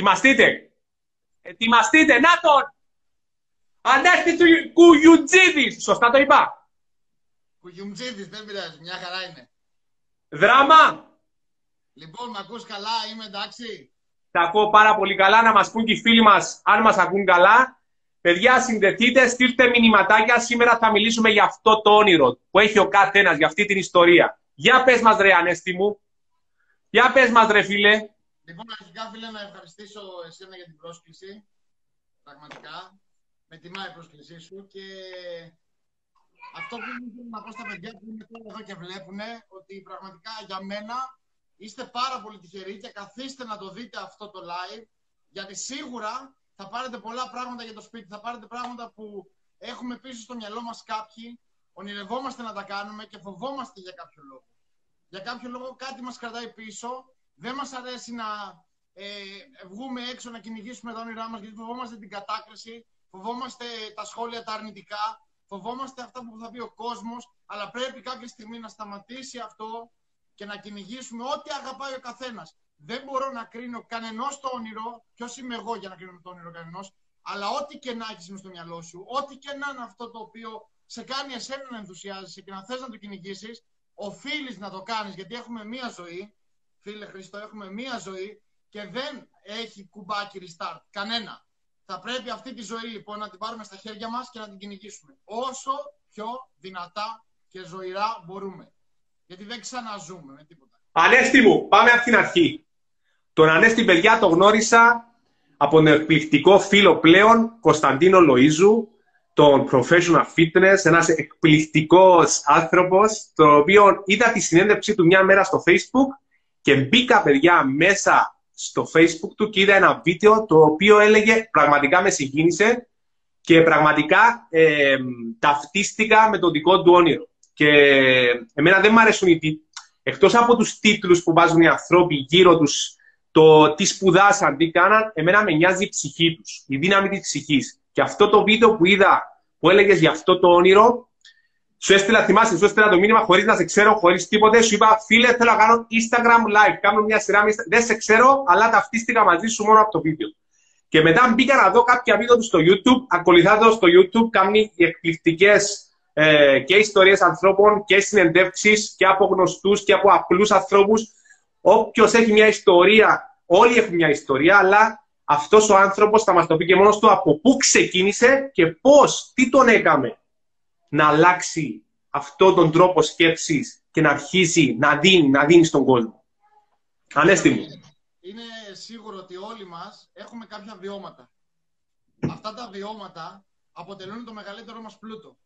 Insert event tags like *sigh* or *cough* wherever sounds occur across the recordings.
Ετοιμαστείτε. Ετοιμαστείτε. Να τον. Ανέστη του Κουγιουτζίδης. Σωστά το είπα. Κουγιουτζίδης, δεν πειράζει. Μια χαρά είναι. Δράμα. Λοιπόν, με ακούς καλά, είμαι εντάξει. Τα ακούω πάρα πολύ καλά. Να μας πούν και οι φίλοι μας αν μας ακούν καλά. Παιδιά, συνδεθείτε, στείλτε μηνυματάκια. Σήμερα θα μιλήσουμε για αυτό το όνειρο που έχει ο καθένας, για αυτή την ιστορία. Για πες μας ρε Ανέστη μου. Για πες μας ρε φίλε. Λοιπόν, αρχικά φίλε να ευχαριστήσω εσένα για την πρόσκληση. Πραγματικά. Με τιμά η πρόσκλησή σου και αυτό που θέλω να πω στα παιδιά που είναι τώρα εδώ και βλέπουν ότι πραγματικά για μένα είστε πάρα πολύ τυχεροί και καθίστε να το δείτε αυτό το live γιατί σίγουρα θα πάρετε πολλά πράγματα για το σπίτι, θα πάρετε πράγματα που έχουμε πίσω στο μυαλό μας κάποιοι, ονειρευόμαστε να τα κάνουμε και φοβόμαστε για κάποιο λόγο. Για κάποιο λόγο κάτι μας κρατάει πίσω, δεν μας αρέσει να ε, βγούμε έξω να κυνηγήσουμε τα όνειρά μας γιατί φοβόμαστε την κατάκριση, φοβόμαστε τα σχόλια τα αρνητικά, φοβόμαστε αυτά που θα πει ο κόσμος, αλλά πρέπει κάποια στιγμή να σταματήσει αυτό και να κυνηγήσουμε ό,τι αγαπάει ο καθένας δεν μπορώ να κρίνω κανενός το όνειρο. Ποιος είμαι εγώ για να κρίνω το όνειρο κανενός. Αλλά ό,τι και να έχεις στο μυαλό σου, ό,τι και να είναι αυτό το οποίο σε κάνει εσένα να ενθουσιάζεσαι και να θες να το κυνηγήσεις, οφείλεις να το κάνεις γιατί έχουμε μία ζωή. Φίλε Χριστό, έχουμε μία ζωή και δεν έχει κουμπάκι restart. Κανένα. Θα πρέπει αυτή τη ζωή λοιπόν να την πάρουμε στα χέρια μας και να την κυνηγήσουμε. Όσο πιο δυνατά και ζωηρά μπορούμε. Γιατί δεν ξαναζούμε με τίποτα. Ανέστη μου, πάμε από την αρχή. Τον Ανέστη, παιδιά, το γνώρισα από τον εκπληκτικό φίλο πλέον Κωνσταντίνο Λοΐζου, τον professional fitness, ένας εκπληκτικός άνθρωπος, το οποίο είδα τη συνέντευξή του μια μέρα στο facebook και μπήκα, παιδιά, μέσα στο facebook του και είδα ένα βίντεο το οποίο έλεγε, πραγματικά με συγκίνησε και πραγματικά ε, ταυτίστηκα με το δικό του όνειρο. Και εμένα δεν μου αρέσουν οι εκτός από τους τίτλους που βάζουν οι άνθρωποι γύρω τους το τι σπουδάσαν, τι κάναν, εμένα με νοιάζει η ψυχή τους, η δύναμη της ψυχής. Και αυτό το βίντεο που είδα, που έλεγες για αυτό το όνειρο, σου έστειλα, θυμάσαι, σου έστειλα το μήνυμα χωρίς να σε ξέρω, χωρίς τίποτε. Σου είπα, φίλε, θέλω να κάνω Instagram live. Κάνω μια σειρά. Δεν σε ξέρω, αλλά ταυτίστηκα μαζί σου μόνο από το βίντεο. Και μετά μπήκα να δω κάποια βίντεο του στο YouTube. Ακολουθά το στο YouTube, κάνει εκπληκτικές ε, και ιστορίες ανθρώπων και συνεντεύξεις και από γνωστούς και από απλούς ανθρώπους Όποιος έχει μια ιστορία, όλοι έχουν μια ιστορία, αλλά αυτός ο άνθρωπος θα μας το πει και μόνος του από πού ξεκίνησε και πώς, τι τον έκαμε να αλλάξει αυτόν τον τρόπο σκέψης και να αρχίσει να δίνει, να δίνει στον κόσμο. Ανέστη μου. Είναι σίγουρο ότι όλοι μας έχουμε κάποια βιώματα. Αυτά τα βιώματα αποτελούν το μεγαλύτερο μας πλούτο.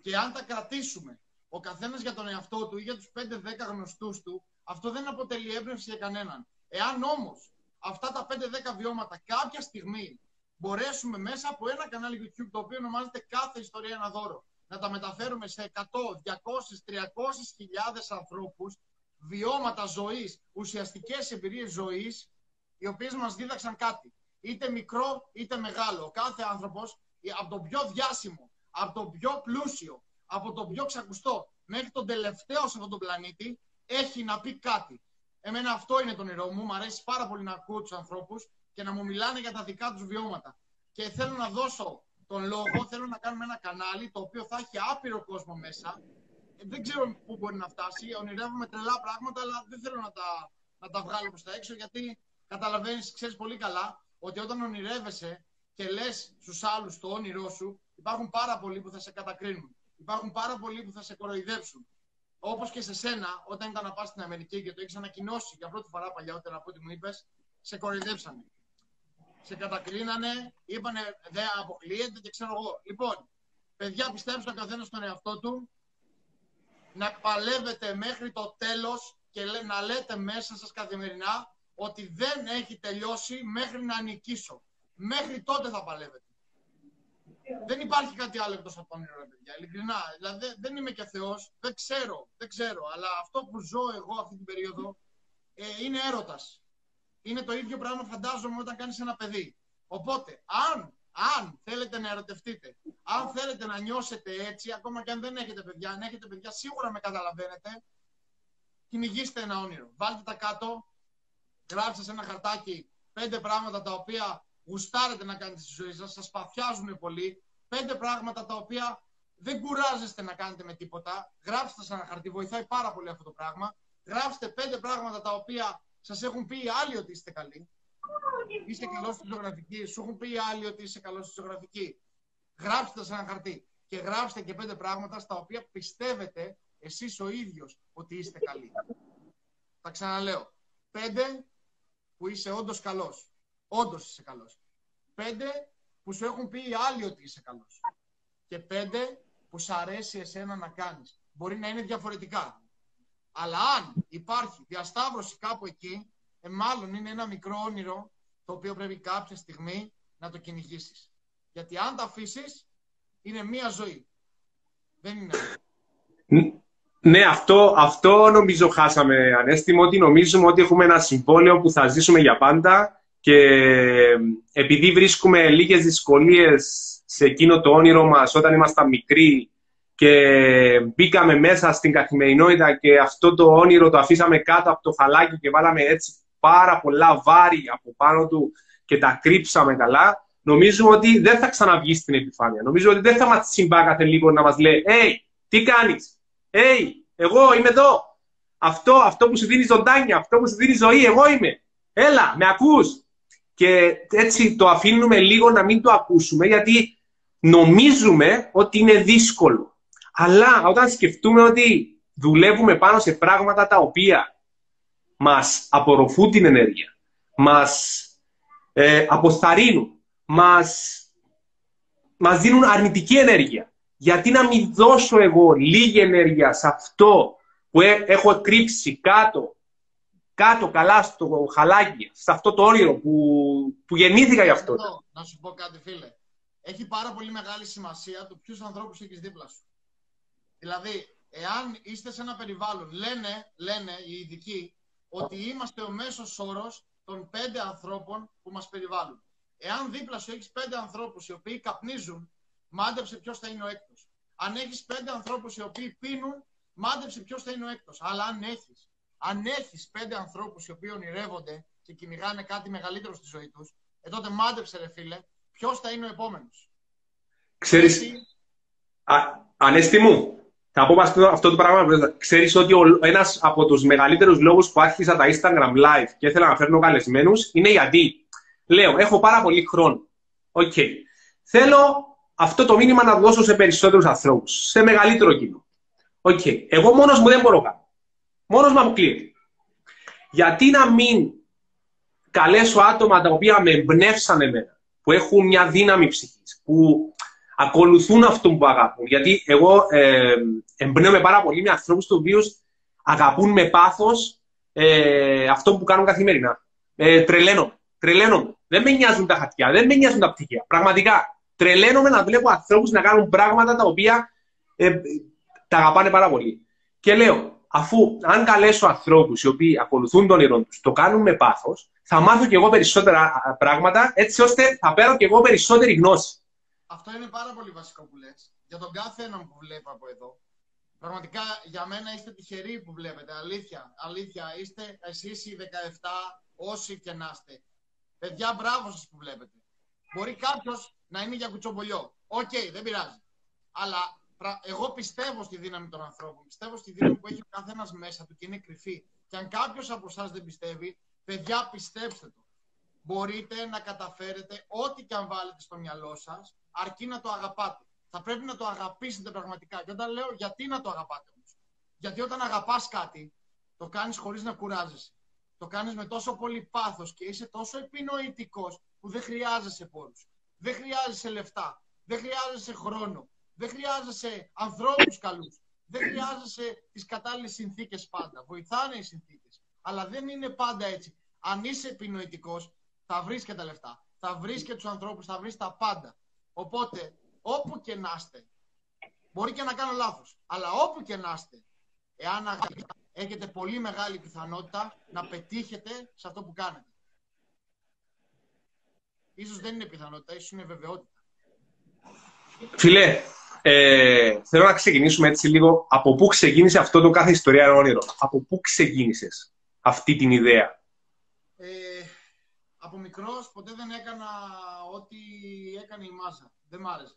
Και αν τα κρατήσουμε ο καθένας για τον εαυτό του ή για τους 5-10 γνωστούς του, αυτό δεν αποτελεί έμπνευση για κανέναν. Εάν όμως αυτά τα 5-10 βιώματα κάποια στιγμή μπορέσουμε μέσα από ένα κανάλι YouTube το οποίο ονομάζεται Κάθε Ιστορία ένα δώρο να τα μεταφέρουμε σε 100, 200, 300 χιλιάδες ανθρώπους βιώματα ζωής, ουσιαστικές εμπειρίες ζωής οι οποίες μας δίδαξαν κάτι. Είτε μικρό είτε μεγάλο. Κάθε άνθρωπος από το πιο διάσημο, από το πιο πλούσιο, από το πιο ξακουστό μέχρι τον τελευταίο σε αυτόν τον πλανήτη έχει να πει κάτι. Εμένα αυτό είναι το όνειρό μου. Μου αρέσει πάρα πολύ να ακούω τους ανθρώπους και να μου μιλάνε για τα δικά τους βιώματα. Και θέλω να δώσω τον λόγο, θέλω να κάνουμε ένα κανάλι το οποίο θα έχει άπειρο κόσμο μέσα. Δεν ξέρω πού μπορεί να φτάσει. Ονειρεύομαι τρελά πράγματα, αλλά δεν θέλω να τα, να τα βγάλω προς τα έξω γιατί καταλαβαίνεις, ξέρεις πολύ καλά ότι όταν ονειρεύεσαι και λες στους άλλους το όνειρό σου, υπάρχουν πάρα πολλοί που θα σε κατακρίνουν. Υπάρχουν πάρα πολλοί που θα σε κοροϊδέψουν. Όπως και σε σένα, όταν ήταν να πας στην Αμερική και το έχεις ανακοινώσει για πρώτη φορά παλιότερα από ό,τι μου είπες, σε κοροϊδέψανε. Σε κατακρίνανε, είπανε δεν αποκλείεται και ξέρω εγώ. Λοιπόν, παιδιά, πιστέψτε ο καθένας στον εαυτό του να παλεύετε μέχρι το τέλος και να λέτε μέσα σας καθημερινά ότι δεν έχει τελειώσει μέχρι να νικήσω. Μέχρι τότε θα παλεύετε δεν υπάρχει κάτι άλλο εκτός από το όνειρο, ρε παιδιά. Ειλικρινά. Δηλαδή δεν είμαι και Θεός. Δεν ξέρω. Δεν ξέρω. Αλλά αυτό που ζω εγώ αυτή την περίοδο ε, είναι έρωτας. Είναι το ίδιο πράγμα, φαντάζομαι, όταν κάνεις ένα παιδί. Οπότε, αν, αν θέλετε να ερωτευτείτε, αν θέλετε να νιώσετε έτσι, ακόμα και αν δεν έχετε παιδιά, αν έχετε παιδιά, σίγουρα με καταλαβαίνετε, κυνηγήστε ένα όνειρο. Βάλτε τα κάτω, γράψτε σε ένα χαρτάκι πέντε πράγματα τα οποία γουστάρετε να κάνετε στη ζωή σας, σας παθιάζουν πολύ, πέντε πράγματα τα οποία δεν κουράζεστε να κάνετε με τίποτα. Γράψτε σε ένα χαρτί, βοηθάει πάρα πολύ αυτό το πράγμα. Γράψτε πέντε πράγματα τα οποία σας έχουν πει οι άλλοι ότι είστε καλοί. Είσαι καλός στη ζωγραφική, σου έχουν πει οι άλλοι ότι είσαι καλός στη ζωγραφική. Γράψτε σε ένα χαρτί και γράψτε και πέντε πράγματα στα οποία πιστεύετε εσείς ο ίδιος ότι είστε καλοί. Τα ξαναλέω. Πέντε που είσαι όντως καλός. Όντως είσαι καλός. Πέντε που σου έχουν πει οι άλλοι ότι είσαι καλός. Και πέντε που σου αρέσει εσένα να κάνεις. Μπορεί να είναι διαφορετικά. Αλλά αν υπάρχει διασταύρωση κάπου εκεί, ε, μάλλον είναι ένα μικρό όνειρο το οποίο πρέπει κάποια στιγμή να το κυνηγήσεις. Γιατί αν τα αφήσεις, είναι μία ζωή. Δεν είναι. Ναι, αυτό, αυτό νομίζω χάσαμε ανέστημα, ότι νομίζουμε ότι έχουμε ένα συμβόλαιο που θα ζήσουμε για πάντα και επειδή βρίσκουμε λίγες δυσκολίες σε εκείνο το όνειρο μας όταν ήμασταν μικροί και μπήκαμε μέσα στην καθημερινότητα και αυτό το όνειρο το αφήσαμε κάτω από το χαλάκι και βάλαμε έτσι πάρα πολλά βάρη από πάνω του και τα κρύψαμε καλά, νομίζουμε ότι δεν θα ξαναβγεί στην επιφάνεια. Νομίζω ότι δεν θα μας συμπάγατε λίγο να μας λέει «Hey, τι κάνεις, Hey, εγώ είμαι εδώ. Αυτό, αυτό που σου δίνει ζωντάνια, αυτό που σου δίνει ζωή, εγώ είμαι. Έλα, με ακούς. Και έτσι το αφήνουμε λίγο να μην το ακούσουμε, γιατί νομίζουμε ότι είναι δύσκολο. Αλλά όταν σκεφτούμε ότι δουλεύουμε πάνω σε πράγματα τα οποία μας απορροφούν την ενέργεια, μας ε, αποθαρρύνουν, μας, μας δίνουν αρνητική ενέργεια. Γιατί να μην δώσω εγώ λίγη ενέργεια σε αυτό που έχω κρύψει κάτω, κάτω καλά στο χαλάκι, σε αυτό το όνειρο που, που γεννήθηκα γι' αυτό. Να σου πω κάτι φίλε. Έχει πάρα πολύ μεγάλη σημασία το ποιους ανθρώπους έχεις δίπλα σου. Δηλαδή, εάν είστε σε ένα περιβάλλον, λένε, λένε οι ειδικοί ότι είμαστε ο μέσος όρος των πέντε ανθρώπων που μας περιβάλλουν. Εάν δίπλα σου έχεις πέντε ανθρώπους οι οποίοι καπνίζουν, μάντεψε ποιος θα είναι ο έκτος. Αν έχεις πέντε ανθρώπους οι οποίοι πίνουν, μάντεψε ποιος θα είναι ο έκτος. Αλλά αν έχεις, αν έχεις πέντε ανθρώπους οι οποίοι ονειρεύονται και κυνηγάνε κάτι μεγαλύτερο στη ζωή τους, ε, τότε μάντεψε ρε φίλε, ποιος θα είναι ο επόμενος. Ξέρεις, Ανέστη μου, θα πω αυτό, αυτό το πράγμα. Ξέρεις ότι ένας από τους μεγαλύτερους λόγους που άρχισα τα Instagram Live και ήθελα να φέρνω καλεσμένους είναι γιατί λέω: Έχω πάρα πολύ χρόνο. OK. Okay. Θέλω αυτό το μήνυμα να δώσω σε περισσότερους ανθρώπους, σε μεγαλύτερο κοινό. OK. Okay. Εγώ μόνος μου δεν μπορώ να Μόνος μου αποκλείεται. Γιατί να μην καλέσω άτομα τα οποία με εμπνεύσαν εμένα, που έχουν μια δύναμη ψυχής, που ακολουθούν αυτό που αγαπούν. Γιατί εγώ ε, εμπνέομαι πάρα πολύ με ανθρώπους τους οποίους αγαπούν με πάθος ε, αυτό που κάνουν καθημερινά. Ε, τρελαίνω. Τρελαίνω. Δεν με νοιάζουν τα χαρτιά, δεν με νοιάζουν τα πτυχία. Πραγματικά. Τρελαίνομαι να βλέπω ανθρώπους να κάνουν πράγματα τα οποία ε, τα αγαπάνε πάρα πολύ. Και λέω, αφού αν καλέσω ανθρώπους οι οποίοι ακολουθούν τον όνειρό τους, το κάνουν με πάθος, θα μάθω κι εγώ περισσότερα πράγματα, έτσι ώστε θα παίρνω κι εγώ περισσότερη γνώση. Αυτό είναι πάρα πολύ βασικό που λες. Για τον κάθε έναν που βλέπω από εδώ. Πραγματικά για μένα είστε τυχεροί που βλέπετε. Αλήθεια, αλήθεια. Είστε εσείς οι 17, όσοι και να είστε. Παιδιά, μπράβο σας που βλέπετε. Μπορεί κάποιος να είναι για κουτσομπολιό. Οκ, δεν πειράζει. Αλλά εγώ πιστεύω στη δύναμη των ανθρώπων. Πιστεύω στη δύναμη που έχει ο καθένας μέσα του και είναι κρυφή. Και αν κάποιος από εσάς δεν πιστεύει, παιδιά, πιστέψτε το. Μπορείτε να καταφέρετε ό,τι και αν βάλετε στο μυαλό σας αρκεί να το αγαπάτε. Θα πρέπει να το αγαπήσετε πραγματικά. Και όταν λέω γιατί να το αγαπάτε όμως; Γιατί όταν αγαπάς κάτι, το κάνεις χωρίς να κουράζεσαι. Το κάνεις με τόσο πολύ πάθος και είσαι τόσο επινοητικός που δεν χρειάζεσαι πόρους. Δεν χρειάζεσαι λεφτά. Δεν χρειάζεσαι χρόνο. Δεν χρειάζεσαι ανθρώπους καλούς. Δεν χρειάζεσαι τις κατάλληλες συνθήκες πάντα. Βοηθάνε οι συνθήκες. Αλλά δεν είναι πάντα έτσι. Αν είσαι επινοητικός, θα βρεις και τα λεφτά. Θα βρεις και τους ανθρώπους, θα βρεις τα πάντα. Οπότε, όπου και να είστε, μπορεί και να κάνω λάθος, αλλά όπου και να είστε, εάν έχετε πολύ μεγάλη πιθανότητα να πετύχετε σε αυτό που κάνετε. Ίσως δεν είναι πιθανότητα, ίσως είναι βεβαιότητα. Φιλέ, ε, θέλω να ξεκινήσουμε έτσι λίγο από πού ξεκίνησε αυτό το κάθε ιστορία όνειρο. Από πού ξεκίνησες αυτή την ιδέα; Ε, από μικρός ποτέ δεν έκανα ό,τι έκανε η μάζα. Δεν μ' άρεσε.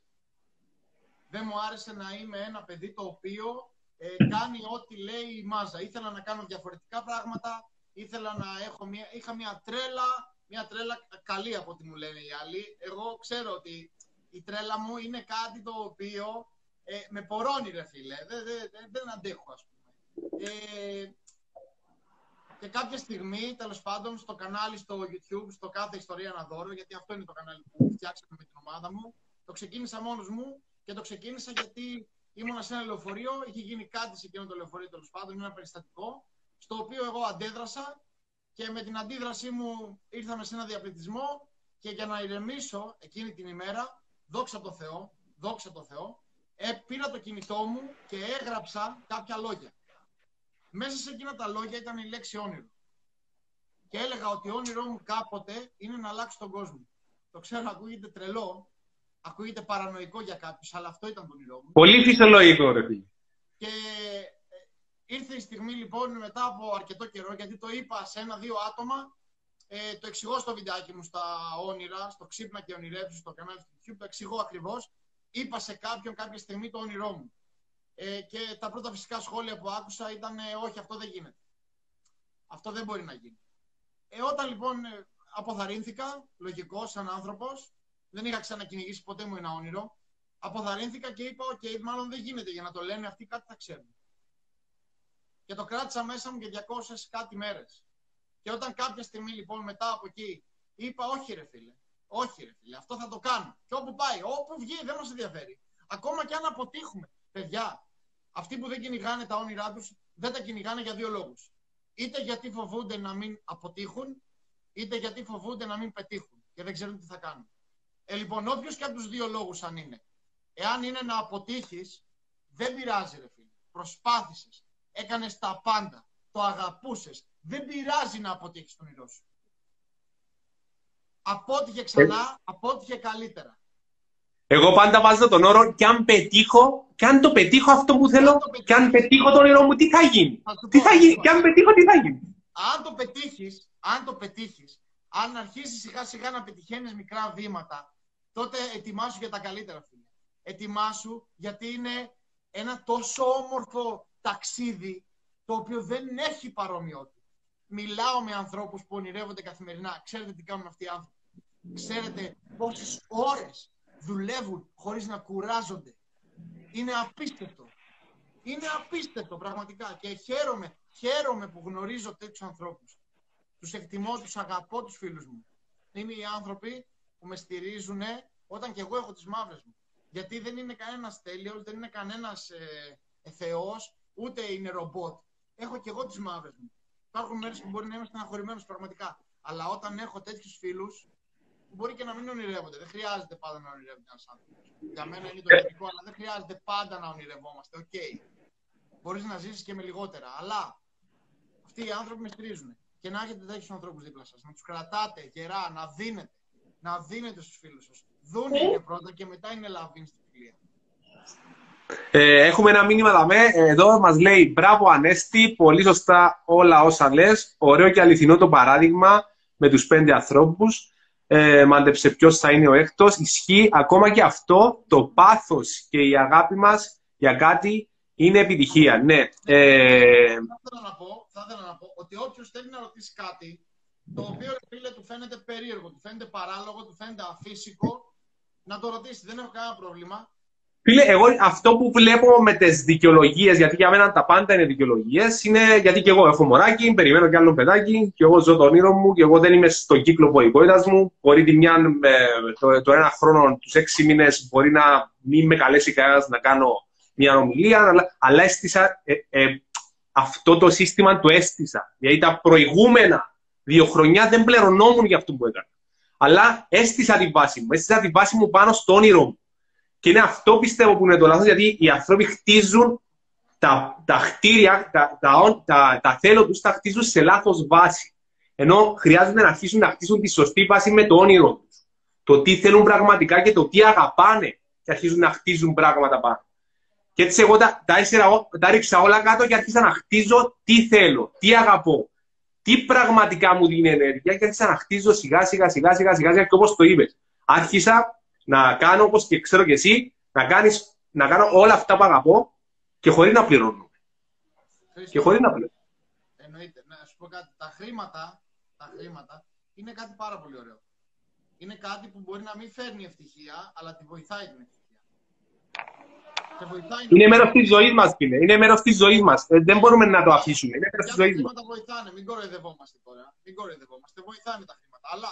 Δεν μου άρεσε να είμαι ένα παιδί το οποίο ε, κάνει ό,τι λέει η μάζα. Ήθελα να κάνω διαφορετικά πράγματα, ήθελα να έχω μια, είχα μια τρέλα, μια τρέλα καλή από ό,τι μου λένε οι άλλοι. Εγώ ξέρω ότι η τρέλα μου είναι κάτι το οποίο ε, με πορώνει ρε φίλε. Δεν, δεν, δεν, αντέχω ας πούμε. Ε, και κάποια στιγμή, τέλος πάντων, στο κανάλι στο YouTube, στο κάθε ιστορία να δώρω, γιατί αυτό είναι το κανάλι που φτιάξαμε με την ομάδα μου, το ξεκίνησα μόνος μου και το ξεκίνησα γιατί ήμουνα σε ένα λεωφορείο, είχε γίνει κάτι σε εκείνο το λεωφορείο τέλος πάντων, ένα περιστατικό, στο οποίο εγώ αντέδρασα και με την αντίδρασή μου ήρθαμε σε ένα διαπληκτισμό και για να ηρεμήσω εκείνη την ημέρα, δόξα τω Θεώ, δόξα τω Θεώ, ε, πήρα το κινητό μου και έγραψα κάποια λόγια. Μέσα σε εκείνα τα λόγια ήταν η λέξη όνειρο. Και έλεγα ότι όνειρό μου κάποτε είναι να αλλάξει τον κόσμο. Το ξέρω, ακούγεται τρελό, ακούγεται παρανοϊκό για κάποιους, αλλά αυτό ήταν το όνειρό μου. Πολύ φυσιολογικό, ρε φίλε. Και ε, ήρθε η στιγμή λοιπόν μετά από αρκετό καιρό, γιατί το είπα σε ένα-δύο άτομα, ε, το εξηγώ στο βιντεάκι μου στα όνειρα, στο ξύπνα και ονειρεύσει στο κανάλι του YouTube, το εξηγώ ακριβώς. Είπα σε κάποιον κάποια στιγμή το όνειρό μου. Ε, και τα πρώτα φυσικά σχόλια που άκουσα ήταν ε, όχι, αυτό δεν γίνεται. Αυτό δεν μπορεί να γίνει. Ε, όταν λοιπόν ε, αποθαρρύνθηκα, λογικό, σαν άνθρωπος, δεν είχα ξανακυνηγήσει ποτέ μου ένα όνειρο, αποθαρρύνθηκα και είπα, OK, okay, μάλλον δεν γίνεται για να το λένε αυτοί, κάτι θα ξέρουν. Και το κράτησα μέσα μου για 200 κάτι μέρες. Και όταν κάποια στιγμή λοιπόν μετά από εκεί είπα, όχι ρε φίλε, όχι ρε φίλε, αυτό θα το κάνω. Και όπου πάει, όπου βγει, δεν μας ενδιαφέρει. Ακόμα και αν αποτύχουμε. Παιδιά, αυτοί που δεν κυνηγάνε τα όνειρά τους, δεν τα κυνηγάνε για δύο λόγους. Είτε γιατί φοβούνται να μην αποτύχουν, είτε γιατί φοβούνται να μην πετύχουν και δεν ξέρουν τι θα κάνουν. Ε, λοιπόν, όποιος και από τους δύο λόγους αν είναι, εάν είναι να αποτύχεις, δεν πειράζει, ρε φίλε. Προσπάθησες. Έκανες τα πάντα. Το αγαπούσες. Δεν πειράζει να αποτύχεις τον όνειρό σου. Απότυχε ξανά, απότυχε καλύτερα. Εγώ πάντα βάζω τον όρο και αν πετύχω, και αν το πετύχω αυτό που θέλω, και αν πετύχω τον όνειρό μου, τι θα γίνει; τι θα γίνει, και αν πετύχω, τι θα γίνει; Αν το πετύχεις, αν το πετύχεις, αν αρχίσεις σιγά σιγά να πετυχαίνεις μικρά βήματα, τότε ετοιμάσου για τα καλύτερα, φίλε. Ετοιμάσου γιατί είναι ένα τόσο όμορφο ταξίδι, το οποίο δεν έχει παρομοιότητα. Μιλάω με ανθρώπους που ονειρεύονται καθημερινά. Ξέρετε τι κάνουν αυτοί οι άνθρωποι. Ξέρετε πόσες ώρες δουλεύουν χωρίς να κουράζονται. Είναι απίστευτο. Είναι απίστευτο πραγματικά και χαίρομαι, χαίρομαι που γνωρίζω τέτοιους ανθρώπους. Τους εκτιμώ, τους αγαπώ τους φίλους μου. Είναι οι άνθρωποι που με στηρίζουν όταν και εγώ έχω τις μαύρες μου. Γιατί δεν είναι κανένας τέλειος, δεν είναι κανένας ε, ε, θεός, ούτε είναι ρομπότ. Έχω και εγώ τις μαύρες μου. Υπάρχουν μέρες που μπορεί να είμαι στεναχωρημένος πραγματικά. Αλλά όταν έχω τέτοιους φίλους, μπορεί και να μην ονειρεύονται. Δεν χρειάζεται πάντα να ονειρεύεται ένας άνθρωπος. Για μένα είναι το λογικό, αλλά δεν χρειάζεται πάντα να ονειρευόμαστε. OK. Okay. Μπορείς να ζήσεις και με λιγότερα. Αλλά αυτοί οι άνθρωποι με στηρίζουν. Και να έχετε τέτοιους ανθρώπους δίπλα σας. Να τους κρατάτε γερά, να δίνετε. Να δίνετε στους φίλους σας. Δούναι και πρώτα και μετά είναι λαβείν στην φιλία. Ε, έχουμε ένα μήνυμα δαμέ. Εδώ μας λέει μπράβο Ανέστη, πολύ σωστά όλα όσα λες. Ωραίο και αληθινό το παράδειγμα με τους πέντε ανθρώπους ε, μάντεψε ποιος θα είναι ο έκτος. Ισχύει ακόμα και αυτό το πάθος και η αγάπη μας για κάτι είναι επιτυχία. Ναι. Ε... Θα, ήθελα να πω, θα ήθελα να πω ότι όποιος θέλει να ρωτήσει κάτι το οποίο φίλε του φαίνεται περίεργο, του φαίνεται παράλογο, του φαίνεται αφύσικο, να το ρωτήσει. Δεν έχω κανένα πρόβλημα. Φίλε, εγώ αυτό που βλέπω με τις δικαιολογίες, γιατί για μένα τα πάντα είναι δικαιολογίες, είναι γιατί και εγώ έχω μωράκι, περιμένω κι άλλο παιδάκι, και εγώ ζω το όνειρο μου, και εγώ δεν είμαι στον κύκλο βοηθότητας μου. Μπορεί τη μια, το, το ένα χρόνο, τους έξι μήνες, μπορεί να μην με καλέσει κανένας να κάνω μια ομιλία, αλλά, αλλά έστησα, ε, ε, αυτό το σύστημα το έστησα. Γιατί τα προηγούμενα δύο χρονιά δεν πληρωνόμουν για αυτό που έκανα. Αλλά έστησα τη βάση μου. Έστησα τη βάση μου πάνω στο όνειρο μου. Και είναι αυτό πιστεύω που είναι το λάθος, γιατί οι άνθρωποι χτίζουν τα, τα χτίρια, τα, τα, τα, τα θέλω τους, τα χτίζουν σε λάθος βάση. Ενώ χρειάζεται να αρχίσουν να χτίσουν τη σωστή βάση με το όνειρο τους. Το τι θέλουν πραγματικά και το τι αγαπάνε. Και αρχίζουν να χτίζουν πράγματα πάνω. Και έτσι εγώ τα, τα, τα ρίξα όλα κάτω και άρχισα να χτίζω τι θέλω, τι αγαπώ, τι πραγματικά μου δίνει ενέργεια και άρχισα να χτίζω σιγά σιγά σιγά σιγά σιγά, σιγά και όπως το είπες. Άρχισα να κάνω όπως και ξέρω και εσύ, να, κάνεις, να κάνω όλα αυτά που αγαπώ και χωρίς να πληρώνω. Και χωρίς να πληρώνω. Εννοείται. Να σου πω κάτι. Τα χρήματα, τα χρήματα είναι κάτι πάρα πολύ ωραίο. Είναι κάτι που μπορεί να μην φέρνει ευτυχία, αλλά τη βοηθάει την ευτυχία. Είναι μέρος της ζωής μας, φίλε. Είναι μέρος της ζωής μας. Ε, δεν μπορούμε να το αφήσουμε. Είναι μέρος της ζωής μας. Τα βοηθάνε. Μην κοροϊδευόμαστε τώρα. Μην κοροϊδευόμαστε. Βοηθάνε τα χρήματα. Αλλά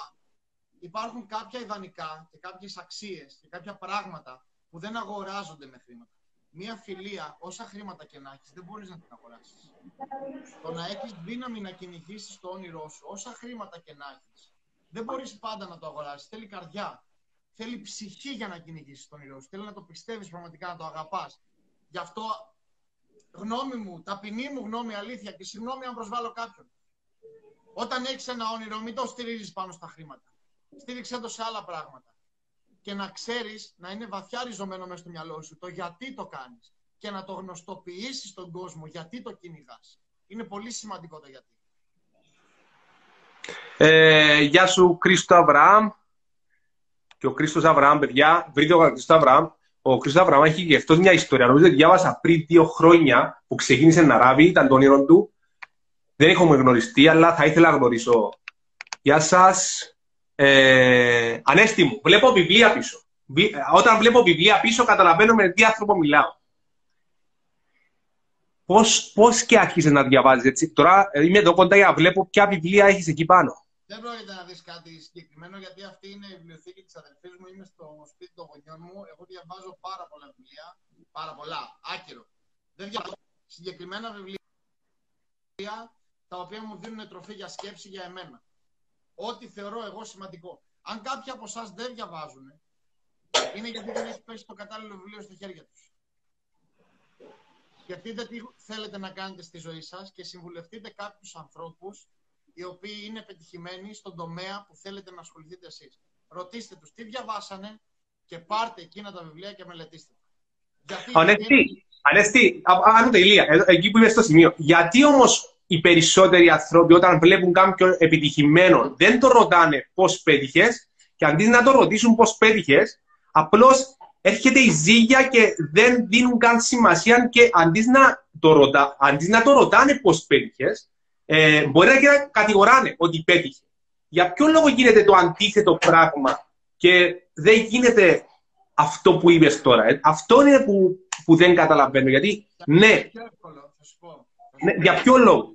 υπάρχουν κάποια ιδανικά και κάποιες αξίες και κάποια πράγματα που δεν αγοράζονται με χρήματα. Μία φιλία, όσα χρήματα και να έχεις, δεν μπορείς να την αγοράσεις. Το να έχεις δύναμη να κυνηγήσεις το όνειρό σου, όσα χρήματα και να έχεις, δεν μπορείς πάντα να το αγοράσεις. Θέλει καρδιά. Θέλει ψυχή για να κυνηγήσεις τον όνειρό σου. Θέλει να το πιστεύεις πραγματικά, να το αγαπάς. Γι' αυτό, γνώμη μου, ταπεινή μου γνώμη, αλήθεια και συγγνώμη αν προσβάλλω κάποιον. Όταν έχεις ένα όνειρο, μην το στηρίζεις πάνω στα χρήματα. Στήριξε το σε άλλα πράγματα. Και να ξέρεις να είναι βαθιά ριζωμένο μέσα στο μυαλό σου το γιατί το κάνεις. Και να το γνωστοποιήσεις στον κόσμο γιατί το κυνηγάς. Είναι πολύ σημαντικό το γιατί. Ε, γεια σου, Κρίστο Αβραάμ και ο Χρήστος Αβραάμ, παιδιά, βρείτε ο Χρήστος Αβραάμ. Ο Χρήστος Αβραάμ έχει και αυτό μια ιστορία. Νομίζω ότι διάβασα πριν δύο χρόνια που ξεκίνησε να ράβει, ήταν το όνειρο του. Δεν έχουμε γνωριστεί, αλλά θα ήθελα να γνωρίσω. Γεια σας. Ε, ανέστη μου, βλέπω βιβλία πίσω. Όταν βλέπω βιβλία πίσω, καταλαβαίνω με τι άνθρωπο μιλάω. Πώς, πώς και άρχισε να διαβάζεις έτσι; Τώρα είμαι εδώ κοντά για να βλέπω ποια βιβλία έχεις εκεί πάνω. Δεν πρόκειται να δεις κάτι συγκεκριμένο, γιατί αυτή είναι η βιβλιοθήκη της αδερφή μου. Είμαι στο σπίτι των γονιών μου. Εγώ διαβάζω πάρα πολλά βιβλία. Πάρα πολλά. Άκυρο. Δεν διαβάζω συγκεκριμένα βιβλία τα οποία μου δίνουν τροφή για σκέψη για εμένα. Ό,τι θεωρώ εγώ σημαντικό. Αν κάποιοι από εσά δεν διαβάζουν, είναι γιατί δεν έχει πέσει το κατάλληλο βιβλίο στα χέρια του. Σκεφτείτε τι θέλετε να κάνετε στη ζωή σας και συμβουλευτείτε κάποιους ανθρώπους οι οποίοι είναι πετυχημένοι στον τομέα που θέλετε να ασχοληθείτε εσείς. Ρωτήστε τους τι διαβάσανε και πάρτε εκείνα τα βιβλία και μελετήστε τα. Ανέστη, Ανέστη, άνω το Ηλία, εκεί που είμαι στο σημείο. Γιατί όμως οι περισσότεροι άνθρωποι όταν βλέπουν κάποιον επιτυχημένο δεν το ρωτάνε πώς πέτυχες και αντί να το ρωτήσουν πώς πέτυχες, απλώς έρχεται η ζύγια και δεν δίνουν καν σημασία και αντί να το, ρωτά, αντί να το ρωτάνε πώς πέτυχες, ε, μπορεί να κατηγοράνε ότι πέτυχε. Για ποιο λόγο γίνεται το αντίθετο πράγμα και δεν γίνεται αυτό που είπες τώρα. Ε; Αυτό είναι που, που δεν καταλαβαίνω. Γιατί, ναι. Πιο εύκολο, θα σου πω. Ναι, για ποιο λόγο.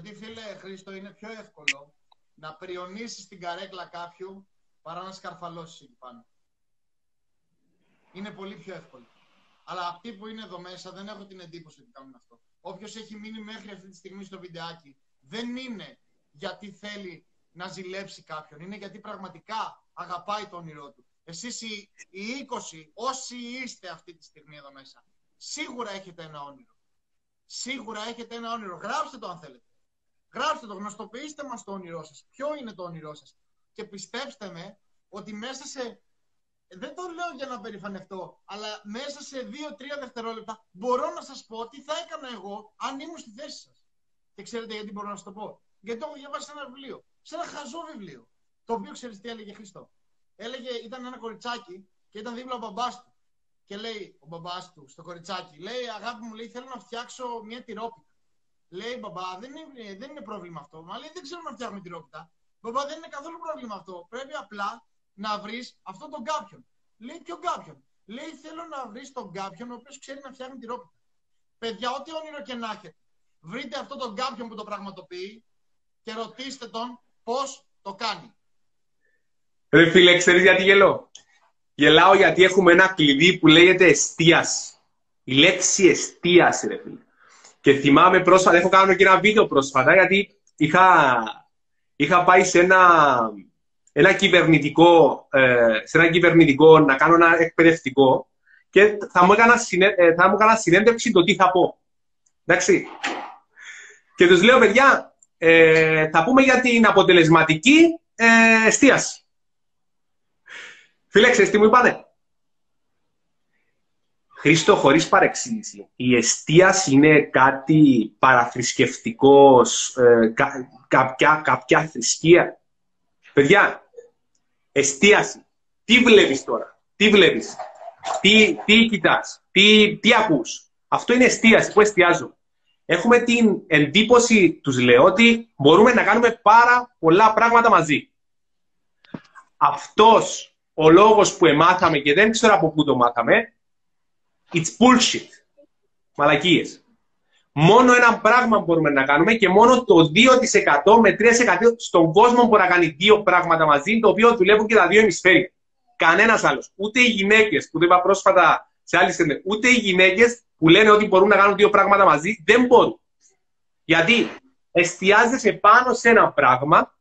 Γιατί, φίλε Χρήστο, είναι πιο εύκολο να πριονίσεις την καρέκλα κάποιου παρά να σκαρφαλώσεις εκεί πάνω. Είναι πολύ πιο εύκολο. Αλλά αυτοί που είναι εδώ μέσα δεν έχω την εντύπωση ότι κάνουν αυτό όποιος έχει μείνει μέχρι αυτή τη στιγμή στο βιντεάκι, δεν είναι γιατί θέλει να ζηλέψει κάποιον. Είναι γιατί πραγματικά αγαπάει το όνειρό του. Εσείς οι, οι 20, όσοι είστε αυτή τη στιγμή εδώ μέσα, σίγουρα έχετε ένα όνειρο. Σίγουρα έχετε ένα όνειρο. Γράψτε το αν θέλετε. Γράψτε το, γνωστοποιήστε μας το όνειρό σας. Ποιο είναι το όνειρό σας; Και πιστέψτε με ότι μέσα σε δεν το λέω για να περηφανευτώ, αλλά μέσα σε δύο-τρία δευτερόλεπτα μπορώ να σας πω τι θα έκανα εγώ αν ήμουν στη θέση σας. Και ξέρετε γιατί μπορώ να σας το πω; Γιατί το έχω διαβάσει σε ένα βιβλίο. Σε ένα χαζό βιβλίο. Το οποίο ξέρεις τι έλεγε Χριστό. Έλεγε, ήταν ένα κοριτσάκι και ήταν δίπλα ο μπαμπάς του. Και λέει ο μπαμπάς του στο κοριτσάκι, λέει Αγάπη μου, λέει, θέλω να φτιάξω μια τυρόπιτα. Λέει μπαμπά, δεν είναι, δεν είναι πρόβλημα αυτό. Μα λέει, δεν ξέρω να φτιάχνω τυρόπιτα. Μπαμπά, δεν είναι καθόλου πρόβλημα αυτό. Πρέπει απλά να βρεις αυτόν τον κάποιον. Λέει ποιον κάποιον. Λέει θέλω να βρεις τον κάποιον ο οποίος ξέρει να φτιάχνει τη ρόπιτα. Παιδιά, ό,τι όνειρο και να έχετε, βρείτε αυτόν τον κάποιον που το πραγματοποιεί και ρωτήστε τον πώς το κάνει. Ρε φίλε, ξέρεις γιατί γελώ; Γελάω γιατί έχουμε ένα κλειδί που λέγεται εστίαση. Η λέξη εστίαση, ρε φίλε. Και θυμάμαι πρόσφατα, έχω κάνει και ένα βίντεο πρόσφατα, γιατί είχα, είχα πάει σε ένα ένα κυβερνητικό, ε, σε ένα κυβερνητικό να κάνω ένα εκπαιδευτικό και θα μου έκανα, συνέ, ε, θα μου έκανα συνέντευξη το τι θα πω. Εντάξει. Και τους λέω, παιδιά, ε, θα πούμε για την αποτελεσματική ε, εστίαση. Φίλε, ξέρεις τι μου είπατε. Χρήστο, χωρίς παρεξήγηση, η εστίαση είναι κάτι παραθρησκευτικό, ε, κάποια, κάποια θρησκεία; Παιδιά, εστίαση. Τι βλέπεις τώρα, τι βλέπεις, τι, τι κοιτάς, τι, τι ακούς; Αυτό είναι εστίαση, που εστιάζω. Έχουμε την εντύπωση, τους λέω, ότι μπορούμε να κάνουμε πάρα πολλά πράγματα μαζί. Αυτός ο λόγος που εμάθαμε και δεν ξέρω από πού το μάθαμε, it's bullshit. Μαλακίες. Μόνο ένα πράγμα μπορούμε να κάνουμε και μόνο το 2% με 3% στον κόσμο μπορεί να κάνει δύο πράγματα μαζί, το οποίο δουλεύουν και τα δύο ημισφαίρια. Κανένας άλλος. Ούτε οι γυναίκες που το είπα πρόσφατα σε άλλη στιγμή, ούτε οι γυναίκες που λένε ότι μπορούν να κάνουν δύο πράγματα μαζί, δεν μπορούν. Γιατί εστιάζεσαι πάνω σε ένα πράγμα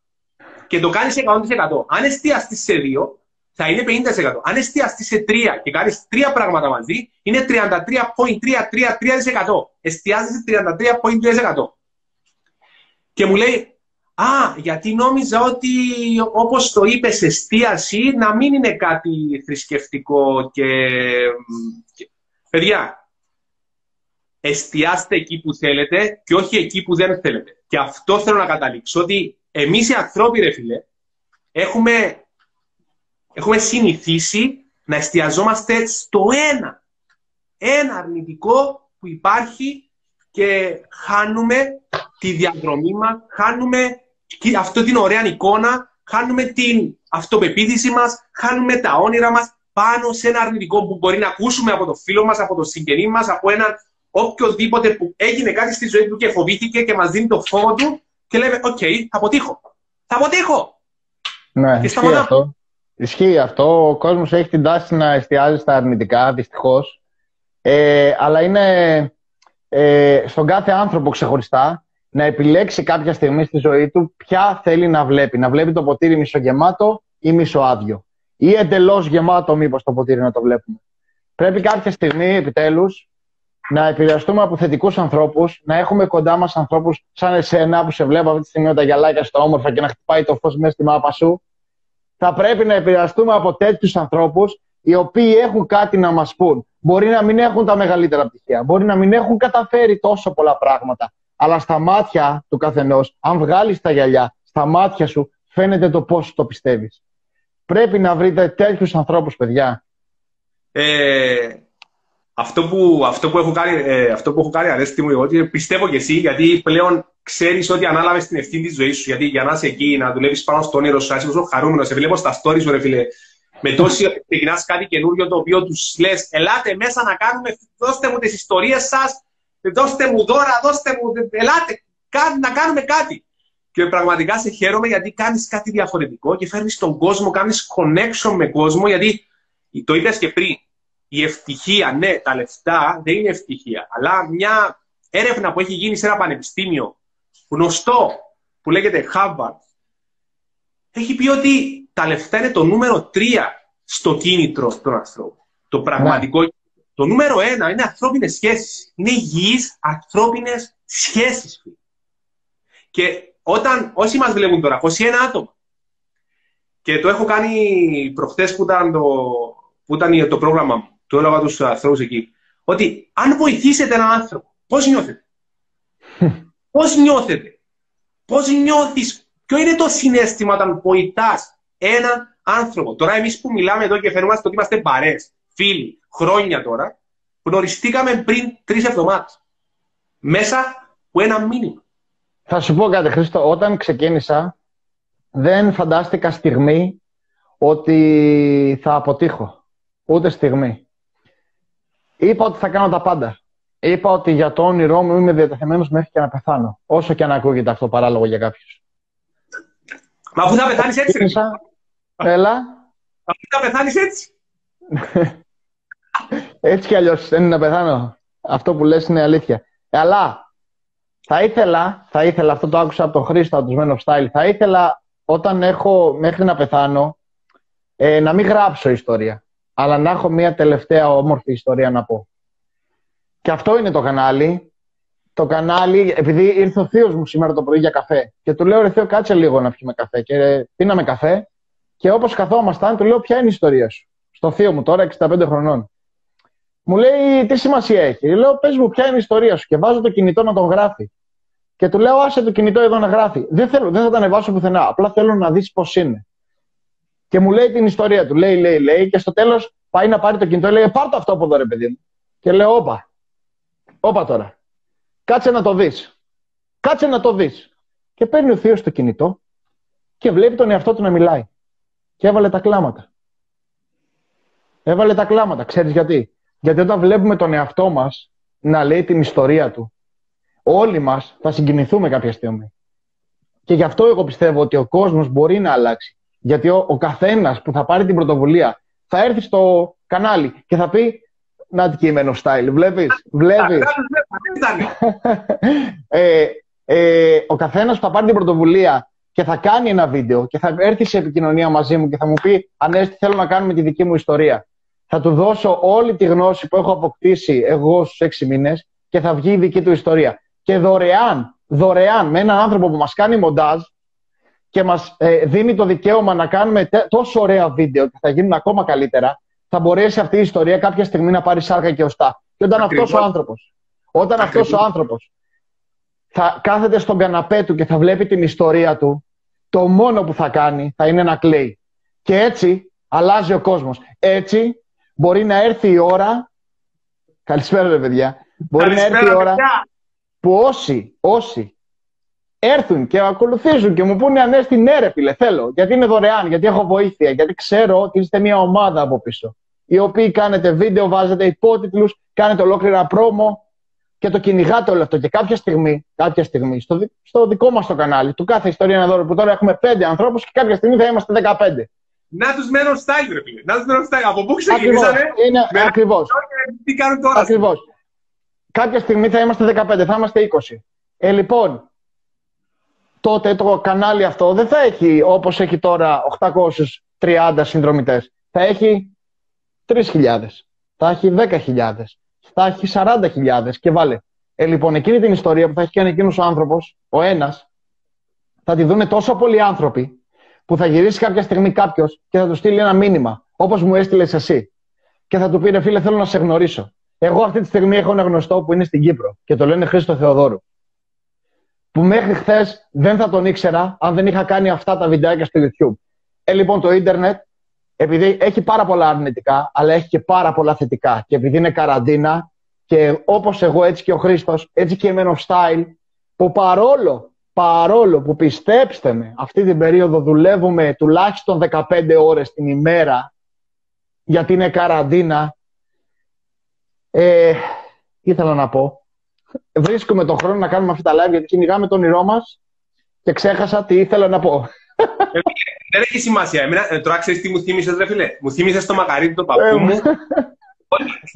και το κάνεις 100%. Αν εστιαστείς σε δύο, θα είναι 50%. Αν εστιαστεί σε τρία και κάνεις τρία πράγματα μαζί, είναι 33,333%. Εστιάζεσαι 33,3%. Και μου λέει, Α, γιατί νόμιζα ότι όπως το είπες εστίαση να μην είναι κάτι θρησκευτικό και... Παιδιά, εστιάστε εκεί που θέλετε και όχι εκεί που δεν θέλετε. Και αυτό θέλω να καταλήξω, ότι εμείς οι ανθρώποι, ρε φίλε, έχουμε, έχουμε συνηθίσει να εστιαζόμαστε στο ένα. Ένα αρνητικό που υπάρχει και χάνουμε τη διαδρομή μας, χάνουμε αυτό την ωραία εικόνα, χάνουμε την αυτοπεποίθηση μας, χάνουμε τα όνειρα μας πάνω σε ένα αρνητικό που μπορεί να ακούσουμε από το φίλο μας, από το συγγενή μας, από έναν οποιοδήποτε που έγινε κάτι στη ζωή του και φοβήθηκε και μας δίνει το φόβο του και λέμε, OK, okay, θα αποτύχω. Θα αποτύχω! Ναι, και ισχύει αυτό. Ισχύει αυτό. Ο κόσμος έχει την τάση να εστιάζει στα αρνητικά, δυστυχώς. Ε, αλλά είναι ε, στον κάθε άνθρωπο ξεχωριστά να επιλέξει κάποια στιγμή στη ζωή του ποια θέλει να βλέπει. Να βλέπει το ποτήρι μισογεμάτο ή μισοάδιο. Ή εντελώς γεμάτο, μήπως το ποτήρι να το βλέπουμε. Πρέπει κάποια στιγμή, επιτέλους, να επηρεαστούμε από θετικούς ανθρώπους, να έχουμε κοντά μας ανθρώπους σαν εσένα που σε βλέπω αυτή τη στιγμή με τα γυαλάκια στο όμορφα και να χτυπάει το φως μέσα στη μάπα σου. Θα πρέπει να επηρεαστούμε από τέτοιους ανθρώπους οι οποίοι έχουν κάτι να μας πούν. Μπορεί να μην έχουν τα μεγαλύτερα πτυχία, μπορεί να μην έχουν καταφέρει τόσο πολλά πράγματα. Αλλά στα μάτια του καθενός, αν βγάλεις τα γυαλιά, στα μάτια σου φαίνεται το πώς το πιστεύεις. Πρέπει να βρείτε τέτοιους ανθρώπους, παιδιά. Ε, αυτό, που, αυτό, που έχω κάνει, ε, αυτό που έχω κάνει αρέστη μου εγώ, πιστεύω και εσύ, γιατί πλέον ξέρεις ότι ανάλαβες την ευθύνη της ζωής σου. Γιατί για να είσαι εκεί, να δουλεύεις πάνω στο όνειρο σου, είσαι τόσο χαρούμενος. Σε βλέπω στα stories σου, ρε φίλε. Με τόση ξεκινάς κάτι καινούριο το οποίο τους λες: Ελάτε μέσα να κάνουμε, δώστε μου τις ιστορίες σας, δώστε μου δώρα, δώστε μου, ελάτε, να κάνουμε κάτι. Και πραγματικά σε χαίρομαι γιατί κάνεις κάτι διαφορετικό και φέρνεις τον κόσμο, κάνεις connection με κόσμο. Γιατί το είπες και πριν, η ευτυχία, ναι, τα λεφτά δεν είναι ευτυχία. Αλλά μια έρευνα που έχει γίνει σε ένα πανεπιστήμιο γνωστό που λέγεται Harvard έχει πει ότι τα λεφτά είναι το νούμερο τρία στο κίνητρο των ανθρώπων. Το πραγματικό ναι. Το νούμερο ένα είναι ανθρώπινες σχέσεις. Είναι υγιείς ανθρώπινες σχέσεις. Και όταν όσοι μας βλέπουν τώρα, 21 άτομα, και το έχω κάνει προχτές που ήταν το, που ήταν το πρόγραμμα μου, το έλεγα τους ανθρώπους εκεί, ότι αν βοηθήσετε έναν άνθρωπο, πώς νιώθετε; *laughs* πώς νιώθετε; Πώς νιώθεις; Ποιο είναι το συνέστημα όταν βοηθάς έναν άνθρωπο; Τώρα εμείς που μιλάμε εδώ και φαίνομαστε ότι είμαστε παρές, φίλοι, χρόνια τώρα, γνωριστήκαμε πριν τρεις εβδομάδες. Μέσα από ένα μήνυμα. Θα σου πω κάτι, Χρήστο. Όταν ξεκίνησα, δεν φαντάστηκα στιγμή ότι θα αποτύχω. Ούτε στιγμή. Είπα ότι θα κάνω τα πάντα. Είπα ότι για το όνειρό μου είμαι διατεθειμένος μέχρι και να πεθάνω. Όσο και αν ακούγεται αυτό παράλογο για κάποιους. Μα αφού θα πεθάνεις έτσι. Έλα. Αφού θα πεθάνεις έτσι. *laughs* Έτσι κι αλλιώς δεν είναι να πεθάνω. Αυτό που λες είναι αλήθεια. Αλλά θα ήθελα, θα ήθελα, αυτό το άκουσα από τον Χρήστο, από τους Men of Style, θα ήθελα όταν έχω μέχρι να πεθάνω ε, να μην γράψω ιστορία, αλλά να έχω μια τελευταία όμορφη ιστορία να πω. Και αυτό είναι το κανάλι. Το κανάλι, επειδή ήρθε ο θείος μου σήμερα το πρωί για καφέ και του λέω: Ρε Θεό, κάτσε λίγο να πιούμε καφέ. Και πίναμε καφέ και όπως καθόμασταν, του λέω: Ποια είναι η ιστορία σου. Στο θείο μου τώρα, 65 χρονών. Μου λέει τι σημασία έχει; Λέω πες μου ποια είναι η ιστορία σου και βάζω το κινητό να τον γράφει. Και του λέω άσε το κινητό εδώ να γράφει. Δεν θέλω, δεν θα τα ανεβάσω πουθενά. Απλά θέλω να δεις πώς είναι. Και μου λέει την ιστορία του. Λέει, λέει, λέει. Και στο τέλος πάει να πάρει το κινητό. Λέει πάρ το αυτό από εδώ ρε παιδί μου. Και λέω όπα. Όπα τώρα. Κάτσε να το δεις. Κάτσε να το δεις. Και παίρνει ο θείος το κινητό και βλέπει τον εαυτό του να μιλάει. Και έβαλε τα κλάματα. Έβαλε τα κλάματα. Ξέρεις γιατί; Γιατί όταν βλέπουμε τον εαυτό μας να λέει την ιστορία του, όλοι μας θα συγκινηθούμε κάποια στιγμή. Και γι' αυτό εγώ πιστεύω ότι ο κόσμος μπορεί να αλλάξει. Γιατί ο, ο καθένας που θα πάρει την πρωτοβουλία θα έρθει στο κανάλι και θα πει να αντικείμενο style. Βλέπεις, βλέπεις. *laughs* ε, ε, ο καθένας θα πάρει την πρωτοβουλία και θα κάνει ένα βίντεο και θα έρθει σε επικοινωνία μαζί μου και θα μου πει Ανέστη θέλω να κάνουμε τη δική μου ιστορία. Θα του δώσω όλη τη γνώση που έχω αποκτήσει εγώ στους έξι μήνες και θα βγει η δική του ιστορία. Και δωρεάν, δωρεάν με έναν άνθρωπο που μας κάνει μοντάζ και μας ε, δίνει το δικαίωμα να κάνουμε τόσο ωραία βίντεο και θα γίνουν ακόμα καλύτερα, θα μπορέσει αυτή η ιστορία κάποια στιγμή να πάρει σάρκα και οστά. Και όταν αυτός ο άνθρωπος, όταν αυτός ο άνθρωπος θα κάθεται στον καναπέ του και θα βλέπει την ιστορία του, το μόνο που θα κάνει θα είναι να κλαίει. Και έτσι αλλάζει ο κόσμος. Έτσι μπορεί να έρθει η ώρα. Καλησπέρα, ρε παιδιά. Μπορεί να έρθει η ώρα που όσοι, όσοι έρθουν και ακολουθήσουν και μου πούνε Ανέστη, ναι, ρε φίλε, θέλω. Γιατί είναι δωρεάν, γιατί έχω βοήθεια, γιατί ξέρω ότι είστε μια ομάδα από πίσω. Οι οποίοι κάνετε βίντεο, βάζετε υπότιτλους, κάνετε ολόκληρα πρόμο και το κυνηγάτε όλο αυτό. Και κάποια στιγμή, κάποια στιγμή στο, στο δικό μας το κανάλι, του κάθε ιστορία ένα δώρο που τώρα έχουμε πέντε ανθρώπους και κάποια στιγμή θα είμαστε 15. Να τους μένω style, ρε φίλε. Να τους μένω style. Από πού ξεκινήσανε; Είναι ακριβώς. Τι κάνουν τώρα; Ακριβώς. Κάποια στιγμή θα είμαστε 15, θα είμαστε 20. Ε, λοιπόν, τότε το κανάλι αυτό δεν θα έχει όπως έχει τώρα 830 συνδρομητές. Θα έχει 3.000, θα έχει 10.000, θα έχει 40.000 και βάλε. Ε, λοιπόν, εκείνη την ιστορία που θα έχει κάνει εκείνος ο άνθρωπος, ο ένας, θα τη δουν τόσο πολλοί άνθρωποι που θα γυρίσει κάποια στιγμή κάποιος και θα του στείλει ένα μήνυμα, όπως μου έστειλες εσύ. Και θα του πει: Φίλε, θέλω να σε γνωρίσω. Εγώ αυτή τη στιγμή έχω ένα γνωστό που είναι στην Κύπρο και το λένε Χρήστο Θεοδόρου. Που μέχρι χθες δεν θα τον ήξερα αν δεν είχα κάνει αυτά τα βιντεάκια στο YouTube. Ε, λοιπόν, το ίντερνετ επειδή έχει πάρα πολλά αρνητικά, αλλά έχει και πάρα πολλά θετικά. Και επειδή είναι καραντίνα, και όπως εγώ έτσι και ο Χρήστος, έτσι και εμένα style, που παρόλο, παρόλο που πιστέψτε με, αυτή την περίοδο δουλεύουμε τουλάχιστον 15 ώρες την ημέρα, γιατί είναι καραντίνα, ε, ήθελα να πω, βρίσκουμε τον χρόνο να κάνουμε αυτά τα live, γιατί κυνηγάμε τον όνειρό μας και ξέχασα τι ήθελα να πω. Δεν έχει σημασία. Εμένα, ε, τώρα ξέρεις τι μου θύμισες, ρε φίλε. Μου θύμισες το μακαρίδι του παππού ε, μου.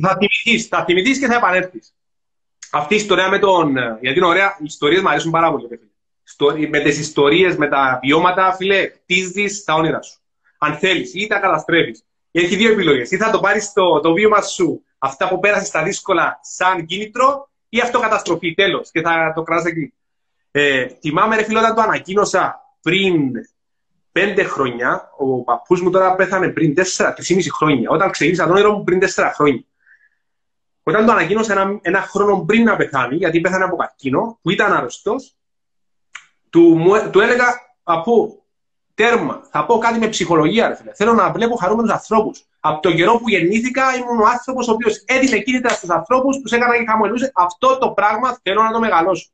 θα θυμηθείς, θα θυμηθείς και θα επανέλθεις. Αυτή η ιστορία με τον. Ε, γιατί είναι ωραία, οι ιστορίες μου αρέσουν πάρα πολύ. Ρε Με τις ιστορίες, με τα βιώματα, φίλε, χτίζει τα όνειρα σου. Αν θέλεις, ή τα καταστρέφεις. Έχει δύο επιλογές. Ή θα το πάρεις το, το βίωμα σου, αυτά που πέρασες στα δύσκολα, σαν κίνητρο, ή αυτοκαταστροφή. Τέλος. Και θα το κρατά εκεί. Ε, θυμάμαι, ρε φίλε, όταν το ανακοίνωσα πριν πέντε χρόνια, ο παππούς μου τώρα πέθανε πριν τέσσερα, τρει χρόνια. Όταν ξεκίνησα το όνειρο μου πριν τέσσερα χρόνια. Όταν το ανακοίνωσα ένα, ένα χρόνο πριν να πεθάνει, γιατί πέθανε από καρκίνο, που ήταν άρρωστος, του, του έλεγα από τέρμα, θα πω κάτι με ψυχολογία, ρε φίλε. Θέλω να βλέπω χαρούμενους ανθρώπους. Από τον καιρό που γεννήθηκα ήμουν ο άνθρωπος ο οποίος έδινε κίνητρα στους ανθρώπους, τους έκανα και χαμογελούσε. Αυτό το πράγμα θέλω να το μεγαλώσω.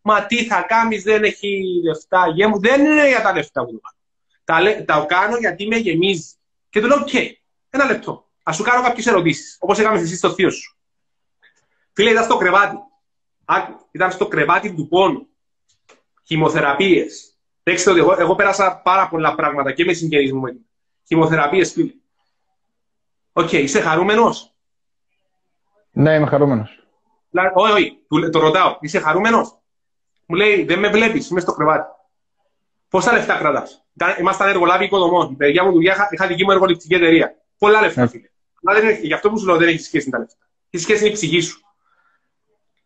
Μα τι θα κάνεις, δεν έχει λεφτά. Γιε μου. Δεν είναι για τα λεφτά που το τα, τα κάνω γιατί με γεμίζει. Και του λέω: Οκ, ένα λεπτό. Να σου κάνω κάποιες ερωτήσεις, όπως έκαμε εσύ στο θείο σου. Φίλε, ήταν στο κρεβάτι. Άκου, ήταν στο κρεβάτι του πόνου. Χημοθεραπείες. Δέξτε ότι εγώ, εγώ πέρασα πάρα πολλά πράγματα και με συγγενή μου. Χημοθεραπείες, φίλε. OK, okay, είσαι χαρούμενος; Ναι, είμαι χαρούμενος. Όχι, όχι, το ρωτάω. Είσαι χαρούμενος; Μου λέει, δεν με βλέπεις, είμαι στο κρεβάτι. Πόσα λεφτά κρατάς; Ήμασταν εργολάβοι οικοδομών. Η παλιά μου δουλειά είχα δική μου εργοληπτική εταιρεία. Πολλά λεφτά, yeah. φίλε. Αλλά δεν έχει, γι' αυτό που σου λέω δεν έχεις σχέση με τα λεφτά. Έχεις σχέση με η ψυχή σου.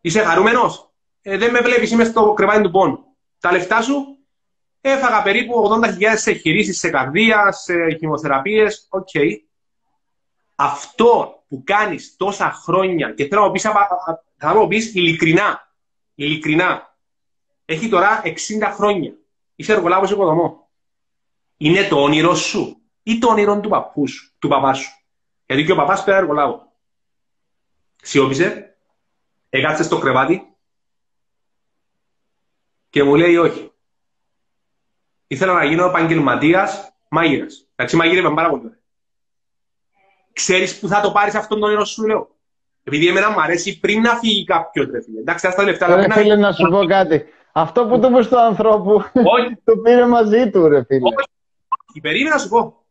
Είσαι χαρούμενος; Ε, δεν με βλέπεις, είμαι στο κρεβάτι του πόνου. Τα λεφτά σου; Έφαγα περίπου 80.000 σε εγχειρήσεις, σε καρδία, σε χημοθεραπείες. OK. Okay. Αυτό που κάνεις τόσα χρόνια και θέλω να μου πεις, θα μου πεις ειλικρινά, ειλικρινά, έχει τώρα 60 χρόνια, είσαι εργολάβος οικοδομό. Είναι το όνειρο σου ή το όνειρο του παππού σου, του παπάς σου. Γιατί και ο παπάς του εργολάβο. Σιώπησε, έκατσε στο κρεβάτι και μου λέει όχι. Ήθελα να γίνω επαγγελματίας μάγειρας. Εντάξει, μάγειρα πάρα πολύ. Ξέρεις που θα το πάρεις αυτόν τον όνειρο σου, λέω. Επειδή εμένα μου αρέσει πριν να φύγει κάποιος τρέφει. Εντάξει, αυτά τα λεφτά. Ρε φίλε, να σου πω κάτι. Αυτό που το είπε στον ανθρώπου, *laughs* το πήρε μαζί του, ρε φίλε. Όχι, περίμενα να σου πω.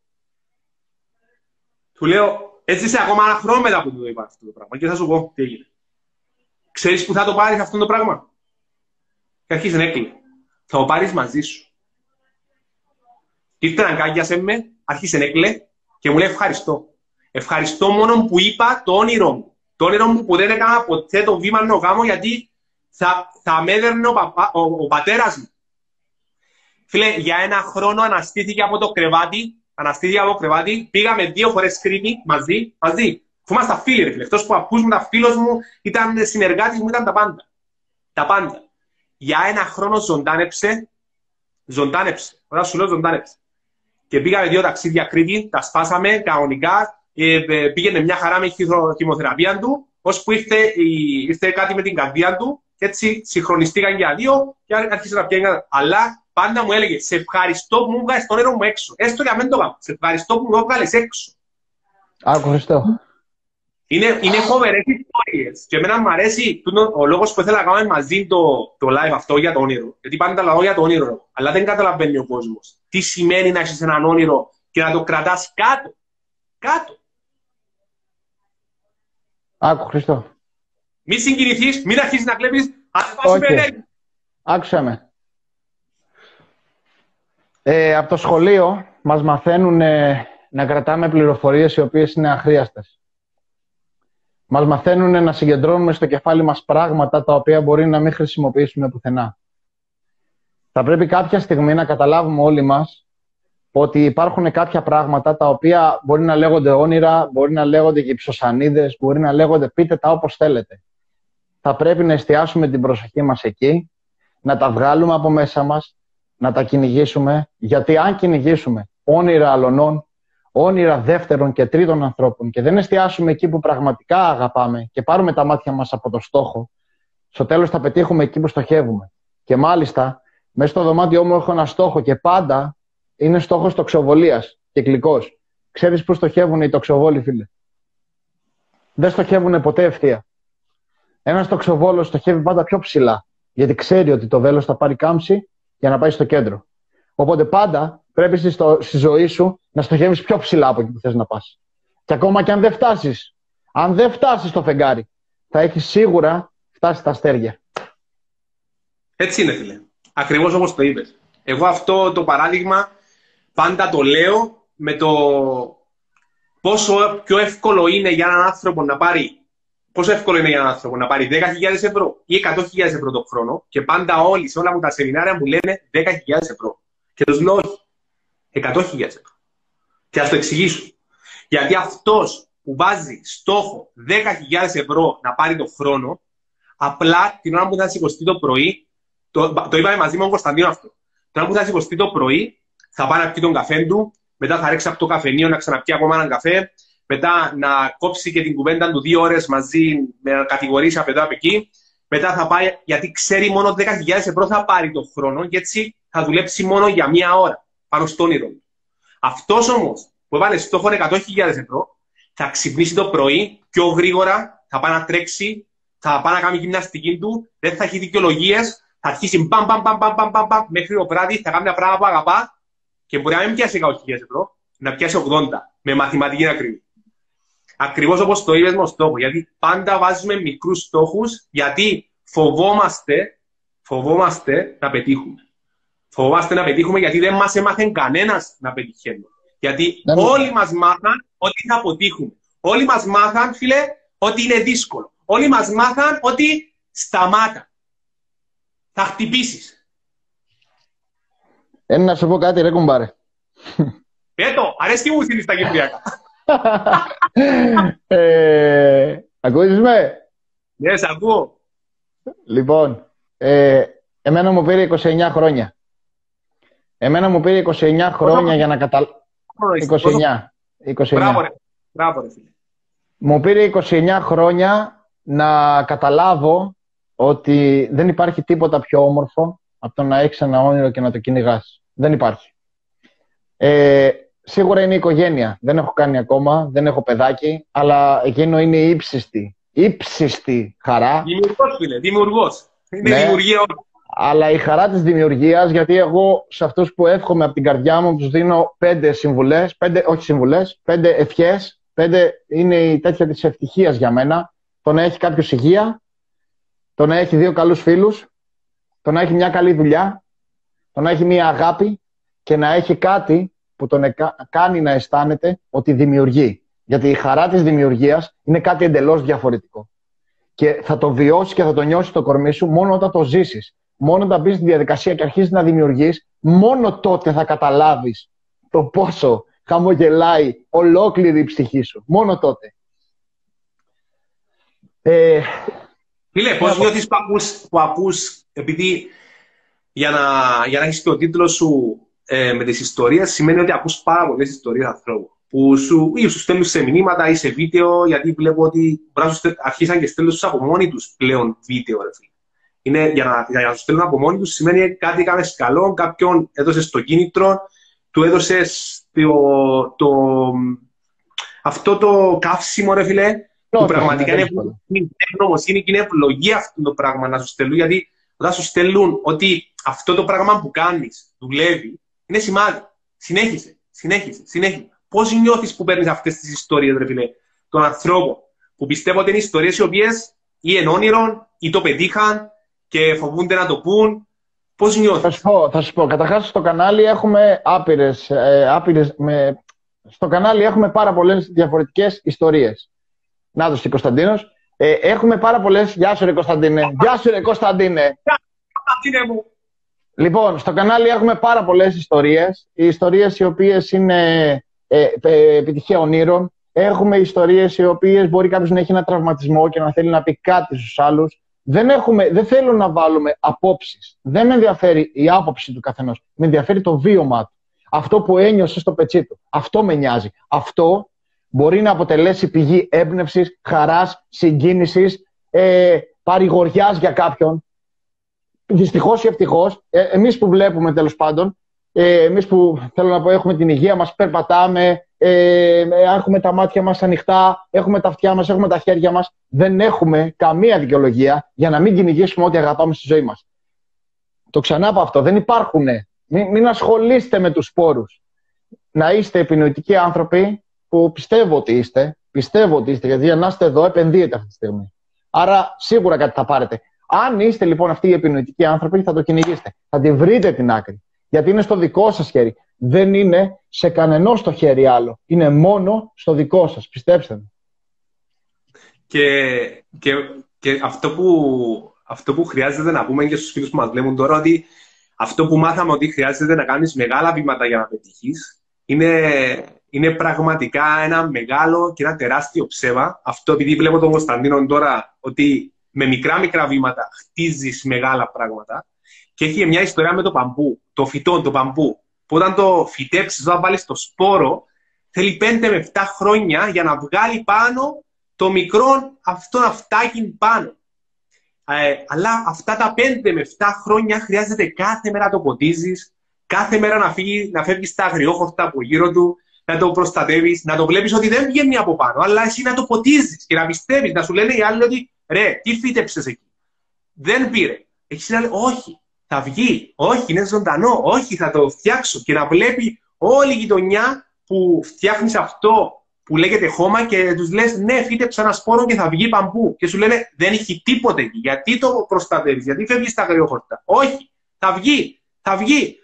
Του λέω, έτσι είσαι ακόμα ένα χρόνο μετά που του είπα αυτό το πράγμα και θα σου πω τι έγινε. Ξέρεις που θα το πάρεις αυτό το πράγμα; Και αρχίζει να έκλεινε. Θα το πάρεις μαζί σου. Ήρθε να αγκάγιασε με, άρχισε να έκλε και μου λέει ευχαριστώ. Ευχαριστώ μόνο που είπα το όνειρο μου. Το όνειρο μου που δεν έκανα ποτέ το βήμα να κάνω γιατί θα, θα με έδερνε ο, παπά, ο, ο πατέρας μου. Φίλε, για ένα χρόνο αναστήθηκε από το κρεβάτι, αναστήθηκε από το κρεβάτι, πήγαμε δύο φορές Κρήτη μαζί, μαζί. Που ήμασταν φίλοι, ρε φίλε. Εκτός που ακούς μου, ήταν φίλος μου, ήταν συνεργάτης μου, ήταν τα πάντα. Τα πάντα. Για ένα χρόνο ζωντάνεψε, ζωντάνεψε. Ωραία σου λέω ζωντάνεψε και πήγαμε δύο ταξίδια Κρήτη, τα σπάσαμε κανονικά, ε, ε, πήγαινε μια χαρά με τη χημοθεραπεία του, ώσπου ήρθε, ήρθε κάτι με την καρδία του, και έτσι συγχρονιστήκαν για δύο και άρχισε να πιένει. Αλλά πάντα μου έλεγε, σε ευχαριστώ που μου βγάλες το νερό μου έξω. Έστω για μένα το κάνω. Σε ευχαριστώ που μου έβγαλες έξω. Α, ευχαριστώ. Είναι, είναι φοβερές ιστορίες. Και εμένα μου αρέσει ο λόγος που ήθελα να κάνουμε μαζί το, το live αυτό για το όνειρο. Γιατί πάντα λέω για το όνειρο, αλλά δεν καταλαβαίνει ο κόσμος. Τι σημαίνει να έχεις έναν όνειρο και να το κρατάς κάτω. Κάτω. Άκου, Χριστό. Μη συγκινηθείς, μην αρχίσεις να κλέπεις. Okay. Άκουσα με. Ε, από το σχολείο μας μαθαίνουν να κρατάμε πληροφορίες οι οποίες είναι αχρίαστες. Μας μαθαίνουν να συγκεντρώνουμε στο κεφάλι μας πράγματα τα οποία μπορεί να μην χρησιμοποιήσουμε πουθενά. Θα πρέπει κάποια στιγμή να καταλάβουμε όλοι μας ότι υπάρχουν κάποια πράγματα τα οποία μπορεί να λέγονται όνειρα, μπορεί να λέγονται και ψωσανίδες, μπορεί να λέγονται πείτε τα όπως θέλετε. Θα πρέπει να εστιάσουμε την προσοχή μας εκεί, να τα βγάλουμε από μέσα μας, να τα κυνηγήσουμε, γιατί αν κυνηγήσουμε όνειρα αλωνών, όνειρα δεύτερων και τρίτων ανθρώπων και δεν εστιάσουμε εκεί που πραγματικά αγαπάμε και πάρουμε τα μάτια μας από το στόχο, στο τέλος θα πετύχουμε εκεί που στοχεύουμε. Και μάλιστα, μέσα στο δωμάτιό μου έχω ένα στόχο και πάντα είναι στόχος τοξοβολίας και γλυκός. Ξέρεις πού στοχεύουν οι τοξοβόλοι, φίλε; Δεν στοχεύουν ποτέ ευθεία. Ένας τοξοβόλος στοχεύει πάντα πιο ψηλά, γιατί ξέρει ότι το βέλος θα πάρει κάμψη για να πάει στο κέντρο. Οπότε πάντα πρέπει στη, ζωή σου να στοχεύεις πιο ψηλά από εκεί που θες να πας. Και ακόμα και αν δεν φτάσεις, αν δεν φτάσεις στο φεγγάρι, θα έχεις σίγουρα φτάσει στα αστέρια. Έτσι είναι, φίλε. Ακριβώς όπως το είπες. Εγώ αυτό το παράδειγμα πάντα το λέω με το πόσο πιο εύκολο είναι για έναν άνθρωπο να πάρει Πόσο εύκολο είναι για έναν άνθρωπο να πάρει 10.000 ευρώ ή 100.000 ευρώ το χρόνο και πάντα όλοι σε όλα μου τα σεμινάρια μου λένε 10.000 ευρώ. Και τους λέω όχι. 100.000 ευρώ. Και θα το εξηγήσω. Γιατί αυτός που βάζει στόχο 10.000 ευρώ να πάρει το χρόνο, απλά την ώρα που θα σηκωστεί το πρωί, το, το είπαμε μαζί με τον Κωνσταντίνο αυτό. Την ώρα που θα σηκωστεί το πρωί, θα πάει να πιει τον καφέ του, μετά θα ρίξει από το καφενείο να ξαναπιεί ακόμα έναν καφέ, μετά να κόψει και την κουβέντα του δύο ώρες μαζί, με να κατηγορήσει από εδώ από εκεί. Μετά θα πάει, γιατί ξέρει μόνο 10.000 ευρώ θα πάρει το χρόνο και έτσι θα δουλέψει μόνο για μία ώρα πάνω στο όνειρο του. Αυτός όμως που έβαλε στόχο 100.000 ευρώ θα ξυπνήσει το πρωί πιο γρήγορα, θα πάει να τρέξει, θα πάει να κάνει γυμναστική του, δεν θα έχει δικαιολογίες, θα αρχίσει μπαμ, μπαμ, μπαμ, μπαμ, μπαμ, μπαμ, μέχρι το βράδυ, θα κάνει μια πράγμα που αγαπά και μπορεί να μην πιάσει 100.000 ευρώ, να πιάσει 80 με μαθηματική ακρίβεια. Ακριβώς όπως το είπες με στόχο. Γιατί πάντα βάζουμε μικρούς στόχους, γιατί φοβόμαστε, φοβόμαστε να πετύχουμε. Φοβόμαστε να πετύχουμε γιατί δεν μας έμαθε κανένας να πετυχαίνουμε. Γιατί δεν όλοι μας μάθαν ότι θα αποτύχουμε. Όλοι μας μάθαν, φίλε, ότι είναι δύσκολο. Όλοι μας μάθαν ότι σταμάτα. Θα χτυπήσεις. Ένα να σου πω κάτι, ρε κουμπάρε. Πέτω, αρέσει μου στην στα κυπριακά. *laughs* ε, ακούεις με; Ναι, σε ακούω. Λοιπόν, ε, εμένα μου πήρε 29 χρόνια. Εμένα μου πήρε 29 χρόνια για να καταλάβω. 29. 29. Μπράβο, ρε. Μπράβο, ρε, φίλε. Μου πήρε 29 χρόνια να καταλάβω ότι δεν υπάρχει τίποτα πιο όμορφο από το να έχεις ένα όνειρο και να το κυνηγάς. Δεν υπάρχει. Ε, σίγουρα είναι η οικογένεια. Δεν έχω κάνει ακόμα, δεν έχω παιδάκι, αλλά εκείνο είναι η ύψιστη, ύψιστη χαρά. Δημιουργός, φίλε, δημιουργός. Είναι ναι, δημιουργία όλη. Αλλά η χαρά της δημιουργίας, γιατί εγώ σε αυτούς που εύχομαι από την καρδιά μου, τους δίνω πέντε συμβουλές, πέντε, όχι συμβουλές, πέντε ευχές, πέντε είναι η τέτοια της ευτυχίας για μένα. Το να έχει κάποιος υγεία, το να έχει δύο καλούς φίλους, το να έχει μια καλή δουλειά, το να έχει μια αγάπη και να έχει κάτι που τον κάνει να αισθάνεται ότι δημιουργεί. Γιατί η χαρά της δημιουργίας είναι κάτι εντελώς διαφορετικό. Και θα το βιώσεις και θα το νιώσεις το κορμί σου μόνο όταν το ζήσεις. Μόνο όταν μπεις στη διαδικασία και αρχίζεις να δημιουργείς, μόνο τότε θα καταλάβεις το πόσο χαμογελάει ολόκληρη η ψυχή σου. Μόνο τότε. Ε, Φίλε, πώς νιώθεις που ακούς, που ακούς επειδή για να, για να έχεις και ο τίτλος σου ε, με τις ιστορίες σημαίνει ότι ακούς πάρα πολλές ιστορίες ανθρώπου που σου, ή σου στέλνουν σε μηνύματα ή σε βίντεο γιατί βλέπω ότι αρχίσαν και στέλνουν τους από μόνοι τους πλέον βίντεο. Ρε, Είναι, για, να, για να σου στέλνουν από μόνοι τους σημαίνει κάτι έκανε καλό, κάποιον έδωσες το κίνητρο, του έδωσες το, το, αυτό το καύσιμο, ρε φίλε, που πραγματικά είναι ευγνωμοσύνη και είναι ευλογία αυτό το πράγμα να σου στέλνουν, γιατί όταν σου στέλνουν ότι αυτό το πράγμα που κάνεις δουλεύει, είναι σημάδι. Συνέχισε, συνέχισε, συνέχισε. Πώς νιώθεις που παίρνεις αυτές τις ιστορίες, ρε φίλε, των ανθρώπων, που πιστεύω ότι είναι ιστορίες οι οποίες ή εν όνειρο ή το πετύχαν και φοβούνται να το πούν. Πώς νιώθεις; Θα σου πω, θα σου πω. Καταρχάς, στο κανάλι έχουμε άπειρες. Ε, άπειρες, με... Στο κανάλι έχουμε πάρα πολλές διαφορετικές ιστορίες. Να το Κωνσταντίνος. Ε, έχουμε πάρα πολλές. Γεια σου, Ρε Κωνσταντίνε. Γεια σου, Ρε Κωνσταντίνε. Κωνσταντίνε μου. Λοιπόν, στο κανάλι έχουμε πάρα πολλές ιστορίες. Οι ιστορίες οι οποίες είναι ε, ε, επιτυχία ονείρων. Έχουμε ιστορίες οι οποίες μπορεί κάποιος να έχει ένα τραυματισμό και να θέλει να πει κάτι στους άλλους. Δεν, έχουμε, δεν θέλω να βάλουμε απόψεις. Δεν με ενδιαφέρει η άποψη του καθενός. Με ενδιαφέρει το βίωμά του. Αυτό που ένιωσε στο πετσί του. Αυτό με νοιάζει. Αυτό μπορεί να αποτελέσει πηγή έμπνευσης, χαράς, συγκίνησης, ε, παρηγοριάς για κάποιον. Δυστυχώς ή ευτυχώς, ε, εμείς που βλέπουμε τέλος πάντων, ε, εμείς που θέλω να πω έχουμε την υγεία μας, περπατάμε, ε, έχουμε τα μάτια μας ανοιχτά, έχουμε τα αυτιά μας, έχουμε τα χέρια μας, δεν έχουμε καμία δικαιολογία για να μην κυνηγήσουμε ό,τι αγαπάμε στη ζωή μας. Το ξανά από αυτό. Δεν υπάρχουν. Μην, μην ασχολείστε με τους σπόρους. Να είστε επινοητικοί άνθρωποι που πιστεύω ότι είστε. Πιστεύω ότι είστε, γιατί για να είστε εδώ επενδύετε αυτή τη στιγμή. Άρα σίγουρα κάτι θα πάρετε. Αν είστε λοιπόν αυτοί οι επινοητικοί άνθρωποι, θα το κυνηγήσετε. Θα τη βρείτε την άκρη. Γιατί είναι στο δικό σας χέρι. Δεν είναι σε κανενό το χέρι άλλο. Είναι μόνο στο δικό σας. Πιστέψτε με. Και, και, και αυτό, που, αυτό που χρειάζεται να πούμε και στους φίλους που μας βλέπουν τώρα, ότι αυτό που μάθαμε ότι χρειάζεται να κάνεις μεγάλα βήματα για να πετύχεις, είναι είναι πραγματικά ένα μεγάλο και ένα τεράστιο ψέμα. Αυτό επειδή βλέπω τον Κωνσταντίνο τώρα ότι με μικρά μικρά βήματα χτίζεις μεγάλα πράγματα. Και έχει μια ιστορία με το παμπού, το φυτό, το παμπού. Που όταν το φυτέψεις, όταν βάλεις το σπόρο, θέλει 5 με 7 χρόνια για να βγάλει πάνω το μικρό αυτό αυτάκι πάνω. Ε, αλλά αυτά τα 5 με 7 χρόνια χρειάζεται κάθε μέρα να το ποτίζει, κάθε μέρα να, φύγει, να φεύγεις στα αγριόχορτα από γύρω του, να το προστατεύεις, να το βλέπεις ότι δεν βγαίνει από πάνω, αλλά εσύ να το ποτίζεις και να πιστεύεις, να σου λένε οι άλλοι ότι ρε, τι φύτεψες εκεί. Δεν πήρε. Έχεις να λέει, όχι, θα βγει, όχι, είναι ζωντανό, όχι, θα το φτιάξω. Και να βλέπει όλη η γειτονιά που φτιάχνεις αυτό που λέγεται χώμα και τους λες: Ναι, φύτεψε ένα σπόρο και θα βγει παμπού. Και σου λένε: Δεν έχει τίποτε εκεί. Γιατί το προστατεύεις, Γιατί φεύγεις στα αγριόχορτα. Όχι, θα βγει, θα βγει.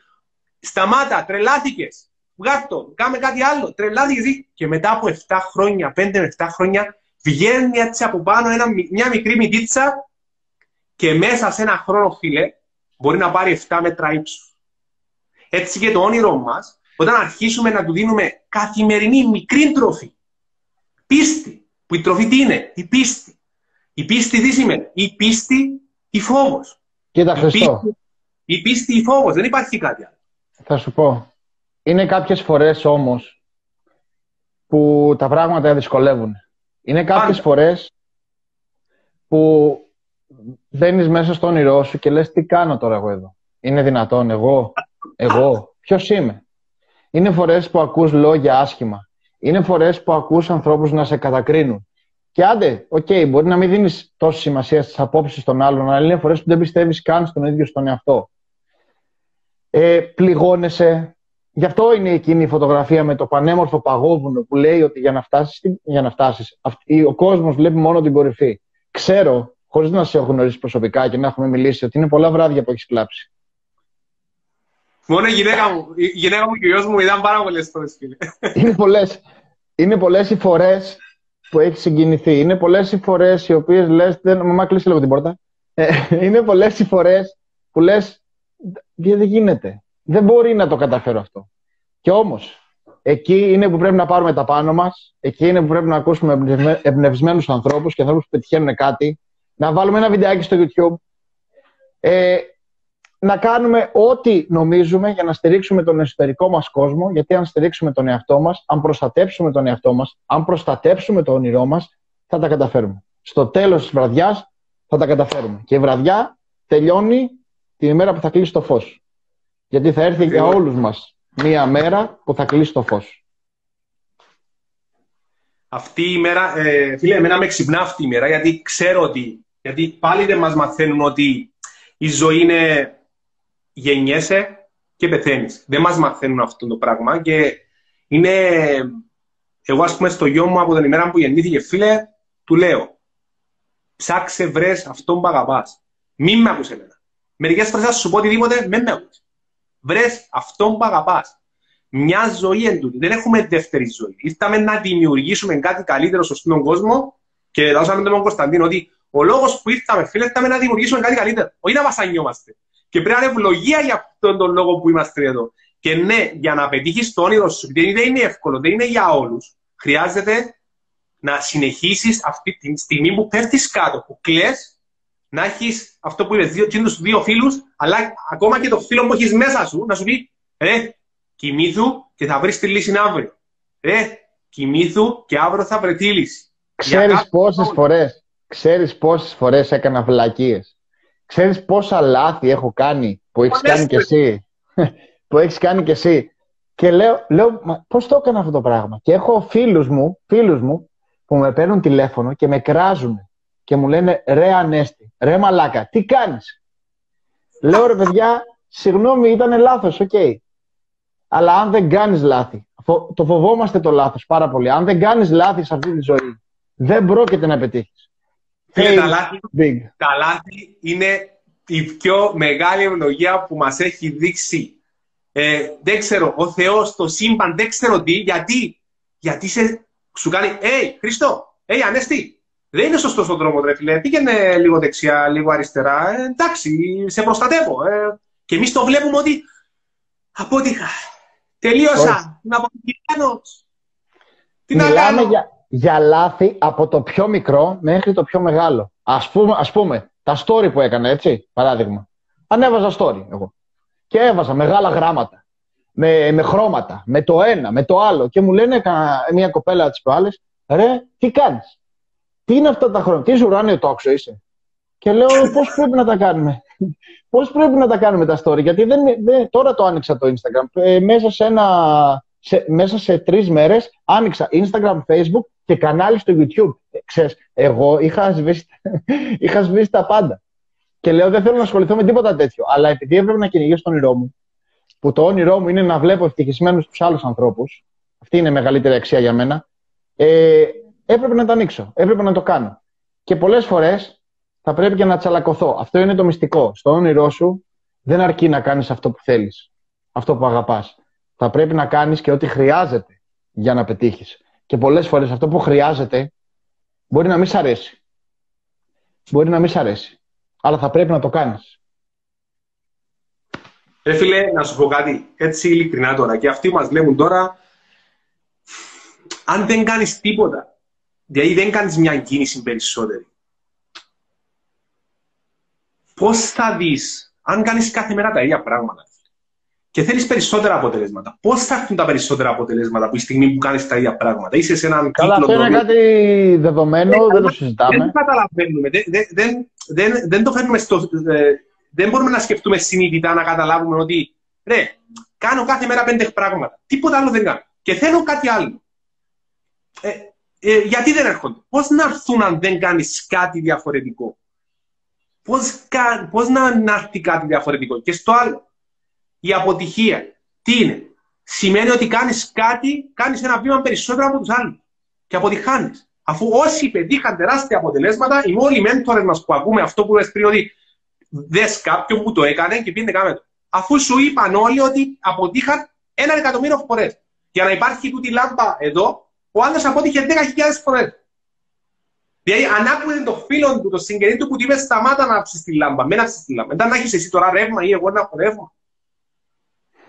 Σταμάτα, τρελάθηκες. Βγάτο, κάμε κάτι άλλο. Τρελάθηκε Και μετά από 7 χρόνια, 5 με 7 χρόνια, βγαίνει έτσι από πάνω ένα, μια μικρή μυτίτσα και μέσα σε ένα χρόνο, φίλε, μπορεί να πάρει 7 μέτρα ύψους. Έτσι και το όνειρό μας, όταν αρχίσουμε να του δίνουμε καθημερινή μικρή τροφή, Πίστη. Που η τροφή τι είναι, η πίστη. Η πίστη τι σημαίνει, η πίστη, η φόβος. Κοίτα, Χριστό. η πίστη, η φόβος. Δεν υπάρχει κάτι άλλο. Θα σου πω. Είναι κάποιες φορές όμως που τα πράγματα δυσκολεύουν. Είναι κάποιες φορές που μπαίνεις μέσα στο όνειρό σου και λες τι κάνω τώρα εγώ εδώ; Είναι δυνατόν εγώ, εγώ, ποιος είμαι; Είναι φορές που ακούς λόγια άσχημα. Είναι φορές που ακούς ανθρώπους να σε κατακρίνουν. Και άντε, OK, okay, μπορεί να μην δίνεις τόση σημασία στις απόψεις των άλλων, αλλά είναι φορές που δεν πιστεύεις καν στον ίδιο στον εαυτό. Ε, πληγώνεσαι. Γι' αυτό είναι εκείνη η φωτογραφία με το πανέμορφο παγόβουνο που λέει ότι για να φτάσεις, για να φτάσεις, ο κόσμος βλέπει μόνο την κορυφή. Ξέρω, χωρίς να σε έχω γνωρίσει προσωπικά και να έχουμε μιλήσει, ότι είναι πολλά βράδια που έχεις κλάψει. Μόνο η γυναίκα μου, η γυναίκα μου και ο γιος μου ήταν πάρα πολλές φορές, φίλε. Είναι πολλές, είναι πολλές οι φορές που έχει συγκινηθεί. Είναι πολλές οι φορές οι οποίες λες, δεν, μαμά κλείσει λίγο την πόρτα. Ε, *laughs* είναι πολλές οι φορές που λες, δεν γίνεται. Δεν μπορεί να το καταφέρω αυτό. Και όμως, εκεί είναι που πρέπει να πάρουμε τα πάνω μας, εκεί είναι που πρέπει να ακούσουμε εμπνευσμένους ανθρώπους και ανθρώπους που πετυχαίνουν κάτι, να βάλουμε ένα βιντεάκι στο YouTube, ε, να κάνουμε ό,τι νομίζουμε για να στηρίξουμε τον εσωτερικό μας κόσμο, γιατί αν στηρίξουμε τον εαυτό μας, αν προστατέψουμε τον εαυτό μας, αν προστατέψουμε το όνειρό μας, θα τα καταφέρουμε. Στο τέλος της βραδιάς θα τα καταφέρουμε. Και η βραδιά τελειώνει την ημέρα που θα κλείσει το φως. Γιατί θα έρθει για όλους μας μία μέρα που θα κλείσει το φως. Αυτή η μέρα, ε, φίλε, εμένα με ξυπνά αυτή η μέρα, γιατί ξέρω ότι, γιατί πάλι δεν μας μαθαίνουν ότι η ζωή είναι γεννιέσαι και πεθαίνεις. Δεν μας μαθαίνουν αυτό το πράγμα και είναι. Εγώ, ας πούμε, στο γιο μου από την ημέρα που γεννήθηκε, φίλε, του λέω: Ψάξε, βρες αυτόν που αγαπάς. Μην με ακούσε εμένα. Μερικές φορές θα σου πω οτιδήποτε, δεν με ακούσε. Βρες αυτόν που αγαπάς. Μια ζωή εν τούτη. Δεν έχουμε δεύτερη ζωή. Ήρθαμε να δημιουργήσουμε κάτι καλύτερο στον κόσμο και δώσαμε τον Κωνσταντίνο ότι ο λόγος που ήρθαμε, φίλε, ήρθαμε να δημιουργήσουμε κάτι καλύτερο. Όχι να βασανιόμαστε. Και πρέπει να είναι ευλογία για αυτόν τον λόγο που είμαστε εδώ. Και ναι, για να πετύχεις το όνειρο σου, δεν είναι εύκολο, δεν είναι για όλους. Χρειάζεται να συνεχίσεις αυτή τη στιγμή που πέφτεις κάτω, που κλε, να έχεις αυτό που είπες, δύο, του δύο φίλους, αλλά ακόμα και το φίλο που έχεις μέσα σου, να σου πει, ρε, κοιμήθου και θα βρεις τη λύση αύριο. Ρε, κοιμήθου και αύριο θα βρεις τη λύση. Ξέρεις πόσες φορές, ξέρεις πόσες φορές έκανα βλακείες Ξέρεις πόσα λάθη έχω κάνει που έχεις κάνει κι εσύ. *laughs* που έχεις κάνει κι εσύ. Και λέω, λέω πώς το έκανα αυτό το πράγμα. Και έχω φίλους μου, φίλους μου που με παίρνουν τηλέφωνο και με κράζουν και μου λένε ρε Ανέστη, ρε μαλάκα, τι κάνεις; Λέω ρε παιδιά, συγγνώμη ήταν λάθος, OK. Okay. Αλλά αν δεν κάνεις λάθη, το φοβόμαστε το λάθος πάρα πολύ. Αν δεν κάνεις λάθη σε αυτή τη ζωή, δεν πρόκειται να πετύχεις. Φίλε, τα, λάθη, τα λάθη είναι η πιο μεγάλη ευλογία που μας έχει δείξει. Ε, δεν ξέρω, ο Θεός, το σύμπαν, δεν ξέρω τι, γιατί. Γιατί σε, σου κάνει, «Hey, Χριστό, hey, Ανέστη, δεν είναι σωστός ο δρόμος, ρε φίλε. Πήγαινε λίγο δεξιά, λίγο αριστερά. Ε, εντάξει, σε προστατεύω. Ε. Και εμείς το βλέπουμε ότι απότυχα. Τελείωσα. Να αποτυχάνω. Τι να κάνω. Για, για λάθη από το πιο μικρό μέχρι το πιο μεγάλο. Ας πούμε, ας πούμε τα story που έκανα, έτσι, παράδειγμα. Ανέβαζα story εγώ. Και έβαζα μεγάλα γράμματα. Με, με χρώματα. Με το ένα, με το άλλο. Και μου λένε μια κοπέλα τις προάλλες, ρε, τι κάνεις; Τι είναι αυτά τα χρώματα. Τι ουράνιο τόξο είσαι; Και λέω, πώς πρέπει να τα κάνουμε; πώς πρέπει να τα κάνουμε τα story; Γιατί δεν, δεν, τώρα το άνοιξα το Instagram. Ε, μέσα σε ένα σε, μέσα σε τρεις μέρες άνοιξα Instagram, Facebook και κανάλι στο YouTube. Ε, ξέρεις, εγώ είχα σβήσει, *laughs* είχα σβήσει τα πάντα. Και λέω δεν θέλω να ασχοληθώ με τίποτα τέτοιο. Αλλά επειδή έπρεπε να κυνηγήσω το όνειρό μου, που το όνειρό μου είναι να βλέπω ευτυχισμένους τους άλλους ανθρώπους, αυτή είναι η μεγαλύτερη αξία για μένα, ε, έπρεπε να το ανοίξω. Έπρεπε να το κάνω. Και πολλές φορές θα πρέπει και να τσαλακωθώ. Αυτό είναι το μυστικό. Στο όνειρό σου δεν αρκεί να κάνεις αυτό που θέλεις, αυτό που αγαπάς θα πρέπει να κάνεις και ό,τι χρειάζεται για να πετύχεις. Και πολλές φορές αυτό που χρειάζεται μπορεί να μην σ' αρέσει. Μπορεί να μην σ' αρέσει. Αλλά θα πρέπει να το κάνεις. Ρε φίλε, να σου πω κάτι, έτσι ειλικρινά τώρα. Και αυτοί μας λέμε τώρα, αν δεν κάνεις τίποτα, Δηλαδή δεν κάνεις μια κίνηση περισσότερη. Πώς θα δεις, αν κάνεις κάθε μέρα τα ίδια πράγματα και θέλεις περισσότερα αποτελέσματα, πώς θα έρθουν τα περισσότερα αποτελέσματα από τη στιγμή που κάνεις τα ίδια πράγματα; Είσαι σε έναν Καλά, κύκλο... αυτό είναι κάτι δεδομένο, δεν, δεν το συζητάμε. Δεν καταλαβαίνουμε, δεν, δεν, δεν, δεν το φέρνουμε στο... Ε, δεν μπορούμε να σκεφτούμε συνειδητά να καταλάβουμε ότι ρε, κάνω κάθε μέρα πέντε πράγματα. Τίποτα άλλο δεν κάνω. Και θέλω κάτι άλλο. Ε, ε, γιατί δεν έρχονται; Πώς να έρθουν αν δεν κάνεις κάτι διαφορετικό; Πώς, πώς να, να έρθει κάτι διαφορετικό; Και στο άλλο, η αποτυχία. Τι είναι; Σημαίνει ότι κάνεις κάτι, κάνεις ένα βήμα περισσότερο από τους άλλους. Και αποτυχάνεις. Αφού όσοι πετύχαν τεράστια αποτελέσματα, οι όλοι οι μέντορες μας που ακούμε αυτό που λες πριν ότι δες κάποιον που το έκανε και πήγαινε κάμε το. Αφού σου είπαν όλοι ότι αποτύχαν ένα εκατομμύριο φορές. Για να υπάρχει τούτη λάμπα εδώ, ο άλλο απότυχε 10.000 φορές. Δηλαδή, αν άκουγε το φίλο του, το συγγενή του που του είπε σταμάτα να άψει τη λάμπα, μην άψει τη λάμπα. Μετά να έχεις εσύ τώρα ρεύμα ή εγώ να έχω ρεύμα.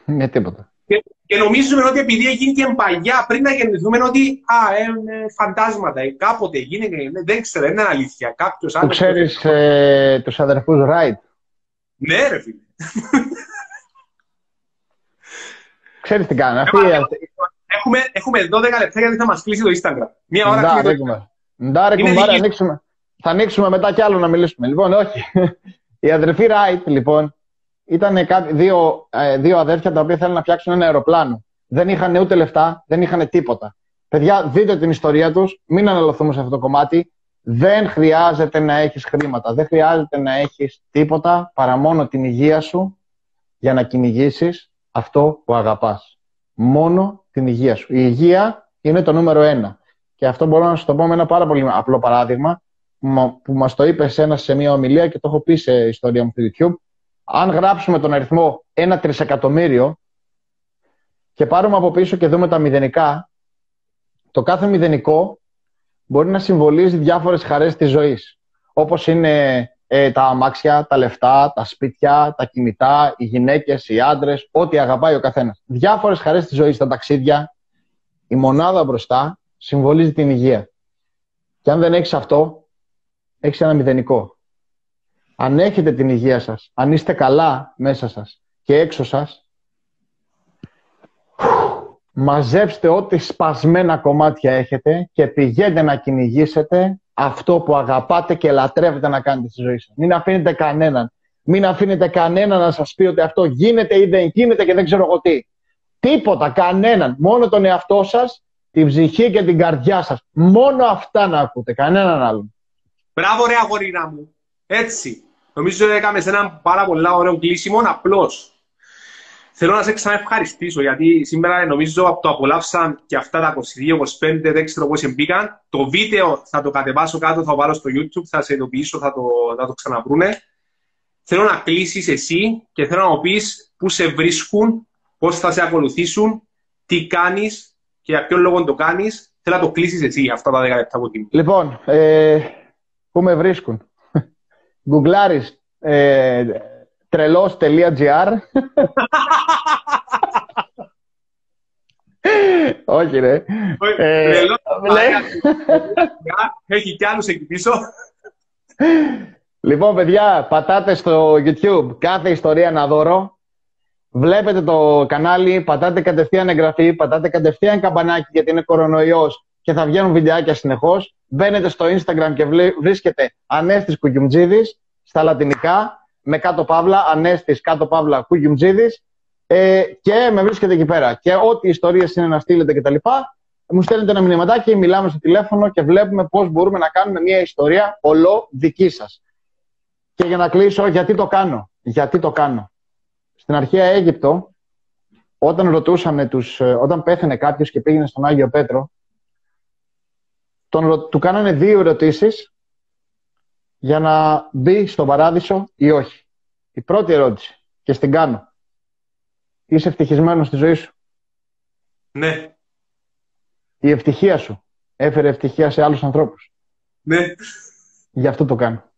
Ναι, τίποτα. Και, και νομίζουμε ότι επειδή έγινε και παγιά, πριν να γεννηθούμε, ότι α, ε, ε, φαντάσματα, ε, κάποτε γίνεται, ε, δεν ξέρω, είναι αλήθεια. Κάποιος άλλο. Ξέρεις ε, τους αδερφούς Ράιτ. Ναι, ρε φίλε. Ξέρεις τι κάνουν. Αυτοί, έχουμε, έχουμε 12 λεπτά γιατί θα μας κλείσει το Instagram. Μία ώρα Ντά, κλείνει. Ντάρε, κουμπάρε, ανοίξουμε. Θα ανοίξουμε μετά κι άλλο να μιλήσουμε. Λοιπόν, όχι. Η αδερφή Ράιτ, λοιπόν, ήταν δύο, ε, δύο αδέρφια τα οποία θέλουν να φτιάξουν ένα αεροπλάνο. Δεν είχαν ούτε λεφτά, δεν είχαν τίποτα. Παιδιά, δείτε την ιστορία τους, μην αναλωθούμε σε αυτό το κομμάτι. Δεν χρειάζεται να έχεις χρήματα, δεν χρειάζεται να έχεις τίποτα παρά μόνο την υγεία σου για να κυνηγήσεις αυτό που αγαπάς. Μόνο την υγεία σου. Η υγεία είναι το νούμερο ένα. Και αυτό μπορώ να σου το πω με ένα πάρα πολύ απλό παράδειγμα που μας το είπε σε ένα σε μια ομιλία και το έχω πει σε ιστορία μου στο YouTube. Αν γράψουμε τον αριθμό ένα τρισεκατομμύριο και πάρουμε από πίσω και δούμε τα μηδενικά, το κάθε μηδενικό μπορεί να συμβολίζει διάφορες χαρές της ζωής. Όπως είναι ε, τα αμάξια, τα λεφτά, τα σπίτια, τα κινητά, οι γυναίκες, οι άντρες, ό,τι αγαπάει ο καθένας. Διάφορες χαρές της ζωής, τα ταξίδια. Η μονάδα μπροστά συμβολίζει την υγεία. Και αν δεν έχεις αυτό, έχεις ένα μηδενικό. Αν έχετε την υγεία σας, αν είστε καλά μέσα σας και έξω σας, μαζέψτε ό,τι σπασμένα κομμάτια έχετε και πηγαίνετε να κυνηγήσετε αυτό που αγαπάτε και λατρεύετε να κάνετε στη ζωή σας. Μην αφήνετε κανέναν. Μην αφήνετε κανέναν να σας πει ότι αυτό γίνεται ή δεν γίνεται και δεν ξέρω εγώ τι. Τίποτα, κανέναν. Μόνο τον εαυτό σας, την ψυχή και την καρδιά σας. Μόνο αυτά να ακούτε, κανέναν άλλον. Μπράβο ρε αγορίνα μου. Έτσι. Νομίζω ότι έκαμε σε ένα πάρα πολύ ωραίο κλείσιμο, απλώς. Θέλω να σε ξαναευχαριστήσω γιατί σήμερα νομίζω το απολαύσαν και αυτά τα 22-25, δεν ξέρω πώς μπήκαν. Το βίντεο θα το κατεβάσω κάτω, θα το βάλω στο YouTube, θα σε ειδοποιήσω, θα το, θα το ξαναβρούνε. Θέλω να κλείσεις εσύ και θέλω να μου πεις πού σε βρίσκουν, πώς θα σε ακολουθήσουν, τι κάνεις και για ποιο λόγο το κάνεις. Θέλω να το κλείσεις εσύ αυτά τα 10 λεπτά από την. Λοιπόν, ε, πού με βρίσκουν. *laughs* Γκουγκλάρεις ε, τρελός.gr Όχι ρε. Ε, Έχει κι άλλους εκεί πίσω. Λοιπόν, παιδιά, πατάτες στο YouTube κάθε ιστορία να δώρο. Βλέπετε το κανάλι, πατάτε κατευθείαν εγγραφή, πατάτε κατευθείαν καμπανάκι γιατί είναι κορονοϊός και θα βγαίνουν βιντεάκια συνεχώς. Μπαίνετε στο Instagram και βρίσκετε Ανέστης Κουκιουμτζίδης στα λατινικά με κάτω παύλα, ανέστης κάτω παύλα, κουγιουμτζίδης. Ε, και με βρίσκεται εκεί πέρα. Και ό,τι ιστορίες είναι να στείλετε κτλ. Μου στέλνετε ένα μηνυματάκι, μιλάμε στο τηλέφωνο και βλέπουμε πώς μπορούμε να κάνουμε μια ιστορία ολό δική σας. Και για να κλείσω, γιατί το κάνω. Γιατί το κάνω. Στην αρχαία Αίγυπτο, όταν ρωτούσαν τους, ε, όταν πέθανε κάποιος και πήγαινε στον Άγιο Πέτρο, τον, του κάνανε δύο ερωτήσεις για να μπει στον παράδεισο ή όχι. Η πρώτη ερώτηση και στην κάνω. Είσαι ευτυχισμένος στη ζωή σου; Ναι. Η ευτυχία σου έφερε ευτυχία σε άλλους ανθρώπους; Ναι. Γι' αυτό το κάνω.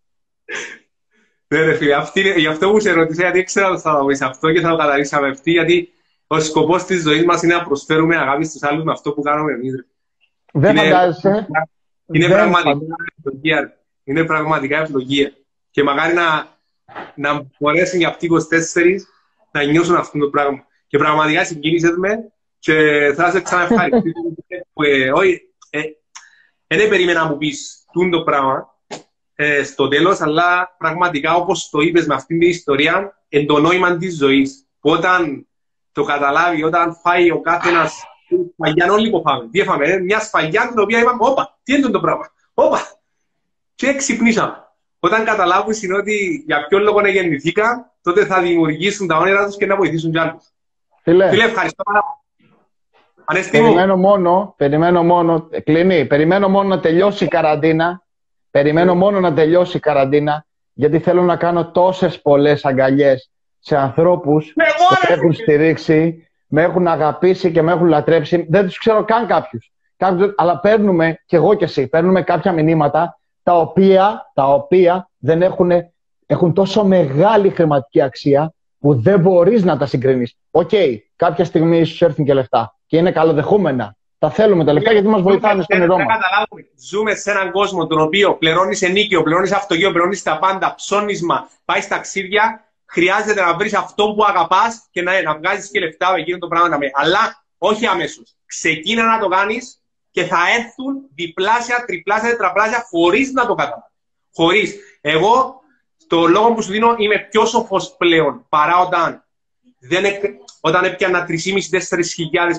Ναι, ρε φίλε, αυτή, γι' αυτό που σε ρωτήσα, γιατί ξέρω ότι θα το πεις αυτό και θα το καταλήξαμε αυτή, γιατί ο σκοπός της ζωής μας είναι να προσφέρουμε αγάπη στους άλλους με αυτό που κάνουμε εμείς. Δεν φαντάζεσαι Είναι πραγματικά ευλογία. Είναι πραγματικά ευλογία. Και μακάρι να, να μπορέσουν οι αυτοί 24 να νιώσουν αυτό το πράγμα. Και πραγματικά συγκίνησε με και θα σε ξαναευχαριστήσω. *laughs* Ε, όχι, ε, δεν περίμενα να μου πεις το πράγμα ε, στο τέλος, αλλά πραγματικά όπως το είπες με αυτήν την ιστορία, εν το νόημα της ζωής. Που όταν το καταλάβει, όταν φάει ο κάθε ένας *laughs* σφαγιά όλοι που φάμε. Τι έφαμε, ε; μια σφαγιά την οποία είπαμε, όπα, τι είναι το πράγμα, όπα. Και ξυπνήσαμε. Όταν καταλάβουν είναι ότι για ποιο λόγο να γεννηθήκα, τότε θα δημιουργήσουν τα όνειρα τους και να βοηθήσουν κι άλλους. Φίλε, Φίλε ευχαριστώ πάρα πολύ. Περιμένω μόνο, περιμένω μόνο, κλείνει, περιμένω μόνο να τελειώσει η καραντίνα. Περιμένω μόνο να τελειώσει η καραντίνα, γιατί θέλω να κάνω τόσες πολλές αγκαλιές σε ανθρώπους που με έχουν στηρίξει, με έχουν αγαπήσει και με έχουν λατρέψει. Δεν τους ξέρω καν κάποιους. κάποιους αλλά παίρνουμε, κι εγώ κι εσύ, παίρνουμε κάποια μηνύματα τα οποία, τα οποία δεν έχουν, έχουν τόσο μεγάλη χρηματική αξία που δεν μπορείς να τα συγκρίνεις. OK, okay, κάποια στιγμή σου έρθουν και λεφτά και είναι καλοδεχούμενα. Τα θέλουμε τα λεφτά γιατί μας βοηθάνε στο όνειρό μας. Ζούμε σε έναν κόσμο τον οποίο πληρώνεις ενοίκιο, πληρώνεις αυτοκίνητο, πληρώνεις τα πάντα, ψώνισμα, πάει στα ταξίδια. Χρειάζεται να βρεις αυτό που αγαπάς και να, να βγάζεις και λεφτά με εκείνο το πράγμα. Αλλά όχι αμέσως. Ξεκίνα να το κάνεις και θα έρθουν διπλάσια, τριπλάσια, τετραπλάσια χωρίς να το καταλάβεις. Χωρίς. Εγώ, το λόγο που σου δίνω, είμαι πιο σοφός πλέον παρά όταν, δεν, όταν έπιανα 3.500-4.000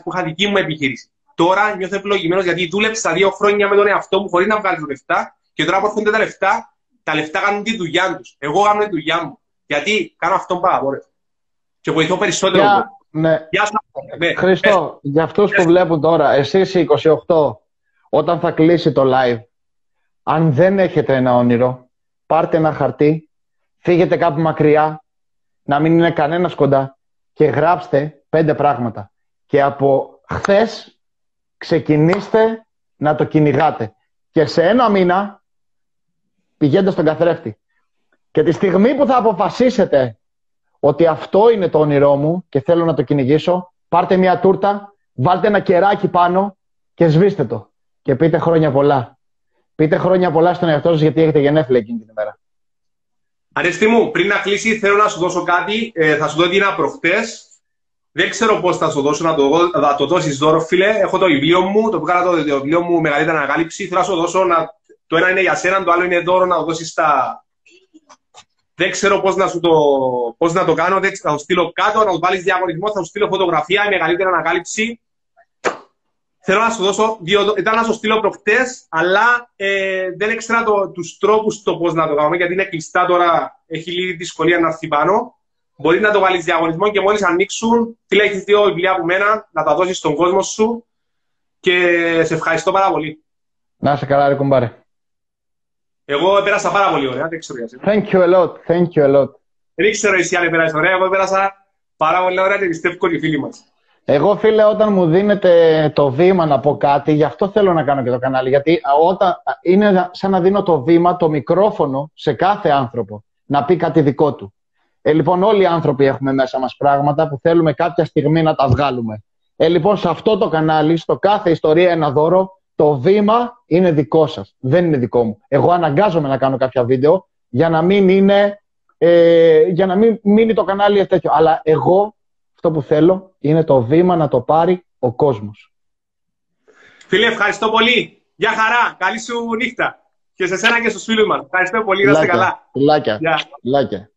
που είχα δική μου επιχείρηση. Τώρα νιώθω ευλογημένο γιατί δούλεψα δύο χρόνια με τον εαυτό μου χωρίς να βγάλω λεφτά και τώρα που έρχονται τα λεφτά, τα λεφτά κάνουν τη δουλειά τους. Εγώ κάνω τη δουλειά μου. Γιατί κάνω αυτό που αγαπώ. Και βοηθώ περισσότερο. Για, ναι. Γεια σας. Ναι. Χριστό, για αυτούς που βλέπουν τώρα, εσεί οι 28, όταν θα κλείσει το live, αν δεν έχετε ένα όνειρο, πάρτε ένα χαρτί, φύγετε κάπου μακριά, να μην είναι κανένας κοντά και γράψτε πέντε πράγματα. Και από χθες ξεκινήστε να το κυνηγάτε. Και σε ένα μήνα πηγαίνετε στον καθρέφτη. Και τη στιγμή που θα αποφασίσετε ότι αυτό είναι το όνειρό μου και θέλω να το κυνηγήσω, πάρτε μια τούρτα, βάλτε ένα κεράκι πάνω και σβήστε το. Και πείτε χρόνια πολλά. Πείτε χρόνια πολλά στον εαυτό σας γιατί έχετε γενέθλια εκείνη την ημέρα. Αρέστη μου, πριν να κλείσει θέλω να σου δώσω κάτι. Ε, θα σου δω τι προχτές δεν ξέρω πώς θα σου δώσω να το, να το δώσεις δώρο, φίλε. Έχω το βιβλίο μου, το βγάλα το, το βιβλίο μου μεγαλύτερη ανακάλυψη. Θέλω να σου δώσω να, το ένα είναι για σένα, το άλλο είναι δώρο να το δώσεις στα. Δεν ξέρω πώς να, σου το, πώς να το κάνω. Δεν, θα το στείλω κάτω, να το βάλεις διαγωνισμό, θα σου στείλω φωτογραφία, η μεγαλύτερη ανακάλυψη. Θέλω να σου δώσω, δύο, ήταν να σου στείλω προχτές, αλλά ε, δεν έξερα τους τρόπους το πώς να το κάνουμε, γιατί είναι κλειστά τώρα, έχει λίγη δυσκολία να έρθει πάνω. Μπορεί να το βάλεις διαγωνισμό και μόλις ανοίξουν, τι έχεις δύο βιβλία από μένα, να τα δώσεις στον κόσμο σου. Και σε ευχαριστώ πάρα πολύ. Να σε καλά, ρε κουμπάρε. Εγώ πέρασα πάρα πολύ ωραία, δεν ξέρω γιατί. Thank you a lot, thank you a lot. Δεν ξέρω εσύ αν πέρασε ωραία, εγώ πέρασα πάρα πολύ ωραία και πιστεύω ότι οι φίλοι μας. Εγώ, φίλε, όταν μου δίνετε το βήμα να πω κάτι, γι' αυτό θέλω να κάνω και το κανάλι. Γιατί όταν είναι σαν να δίνω το βήμα, το μικρόφωνο σε κάθε άνθρωπο να πει κάτι δικό του. Ε, λοιπόν, όλοι οι άνθρωποι έχουμε μέσα μας πράγματα που θέλουμε κάποια στιγμή να τα βγάλουμε. Ε, λοιπόν, σε αυτό το κανάλι, στο κάθε ιστορία ένα δώρο, το βήμα είναι δικό σας. Δεν είναι δικό μου. Εγώ αναγκάζομαι να κάνω κάποια βίντεο για να μην είναι, ε, για να μην μείνει το κανάλι τέτοιο. Αλλά εγώ αυτό που θέλω είναι το βήμα να το πάρει ο κόσμος. Φίλε, ευχαριστώ πολύ. Γεια χαρά. Καλή σου νύχτα. Και σε σένα και στους φίλους μας. Ευχαριστώ πολύ. Να είστε καλά. Φιλάκια.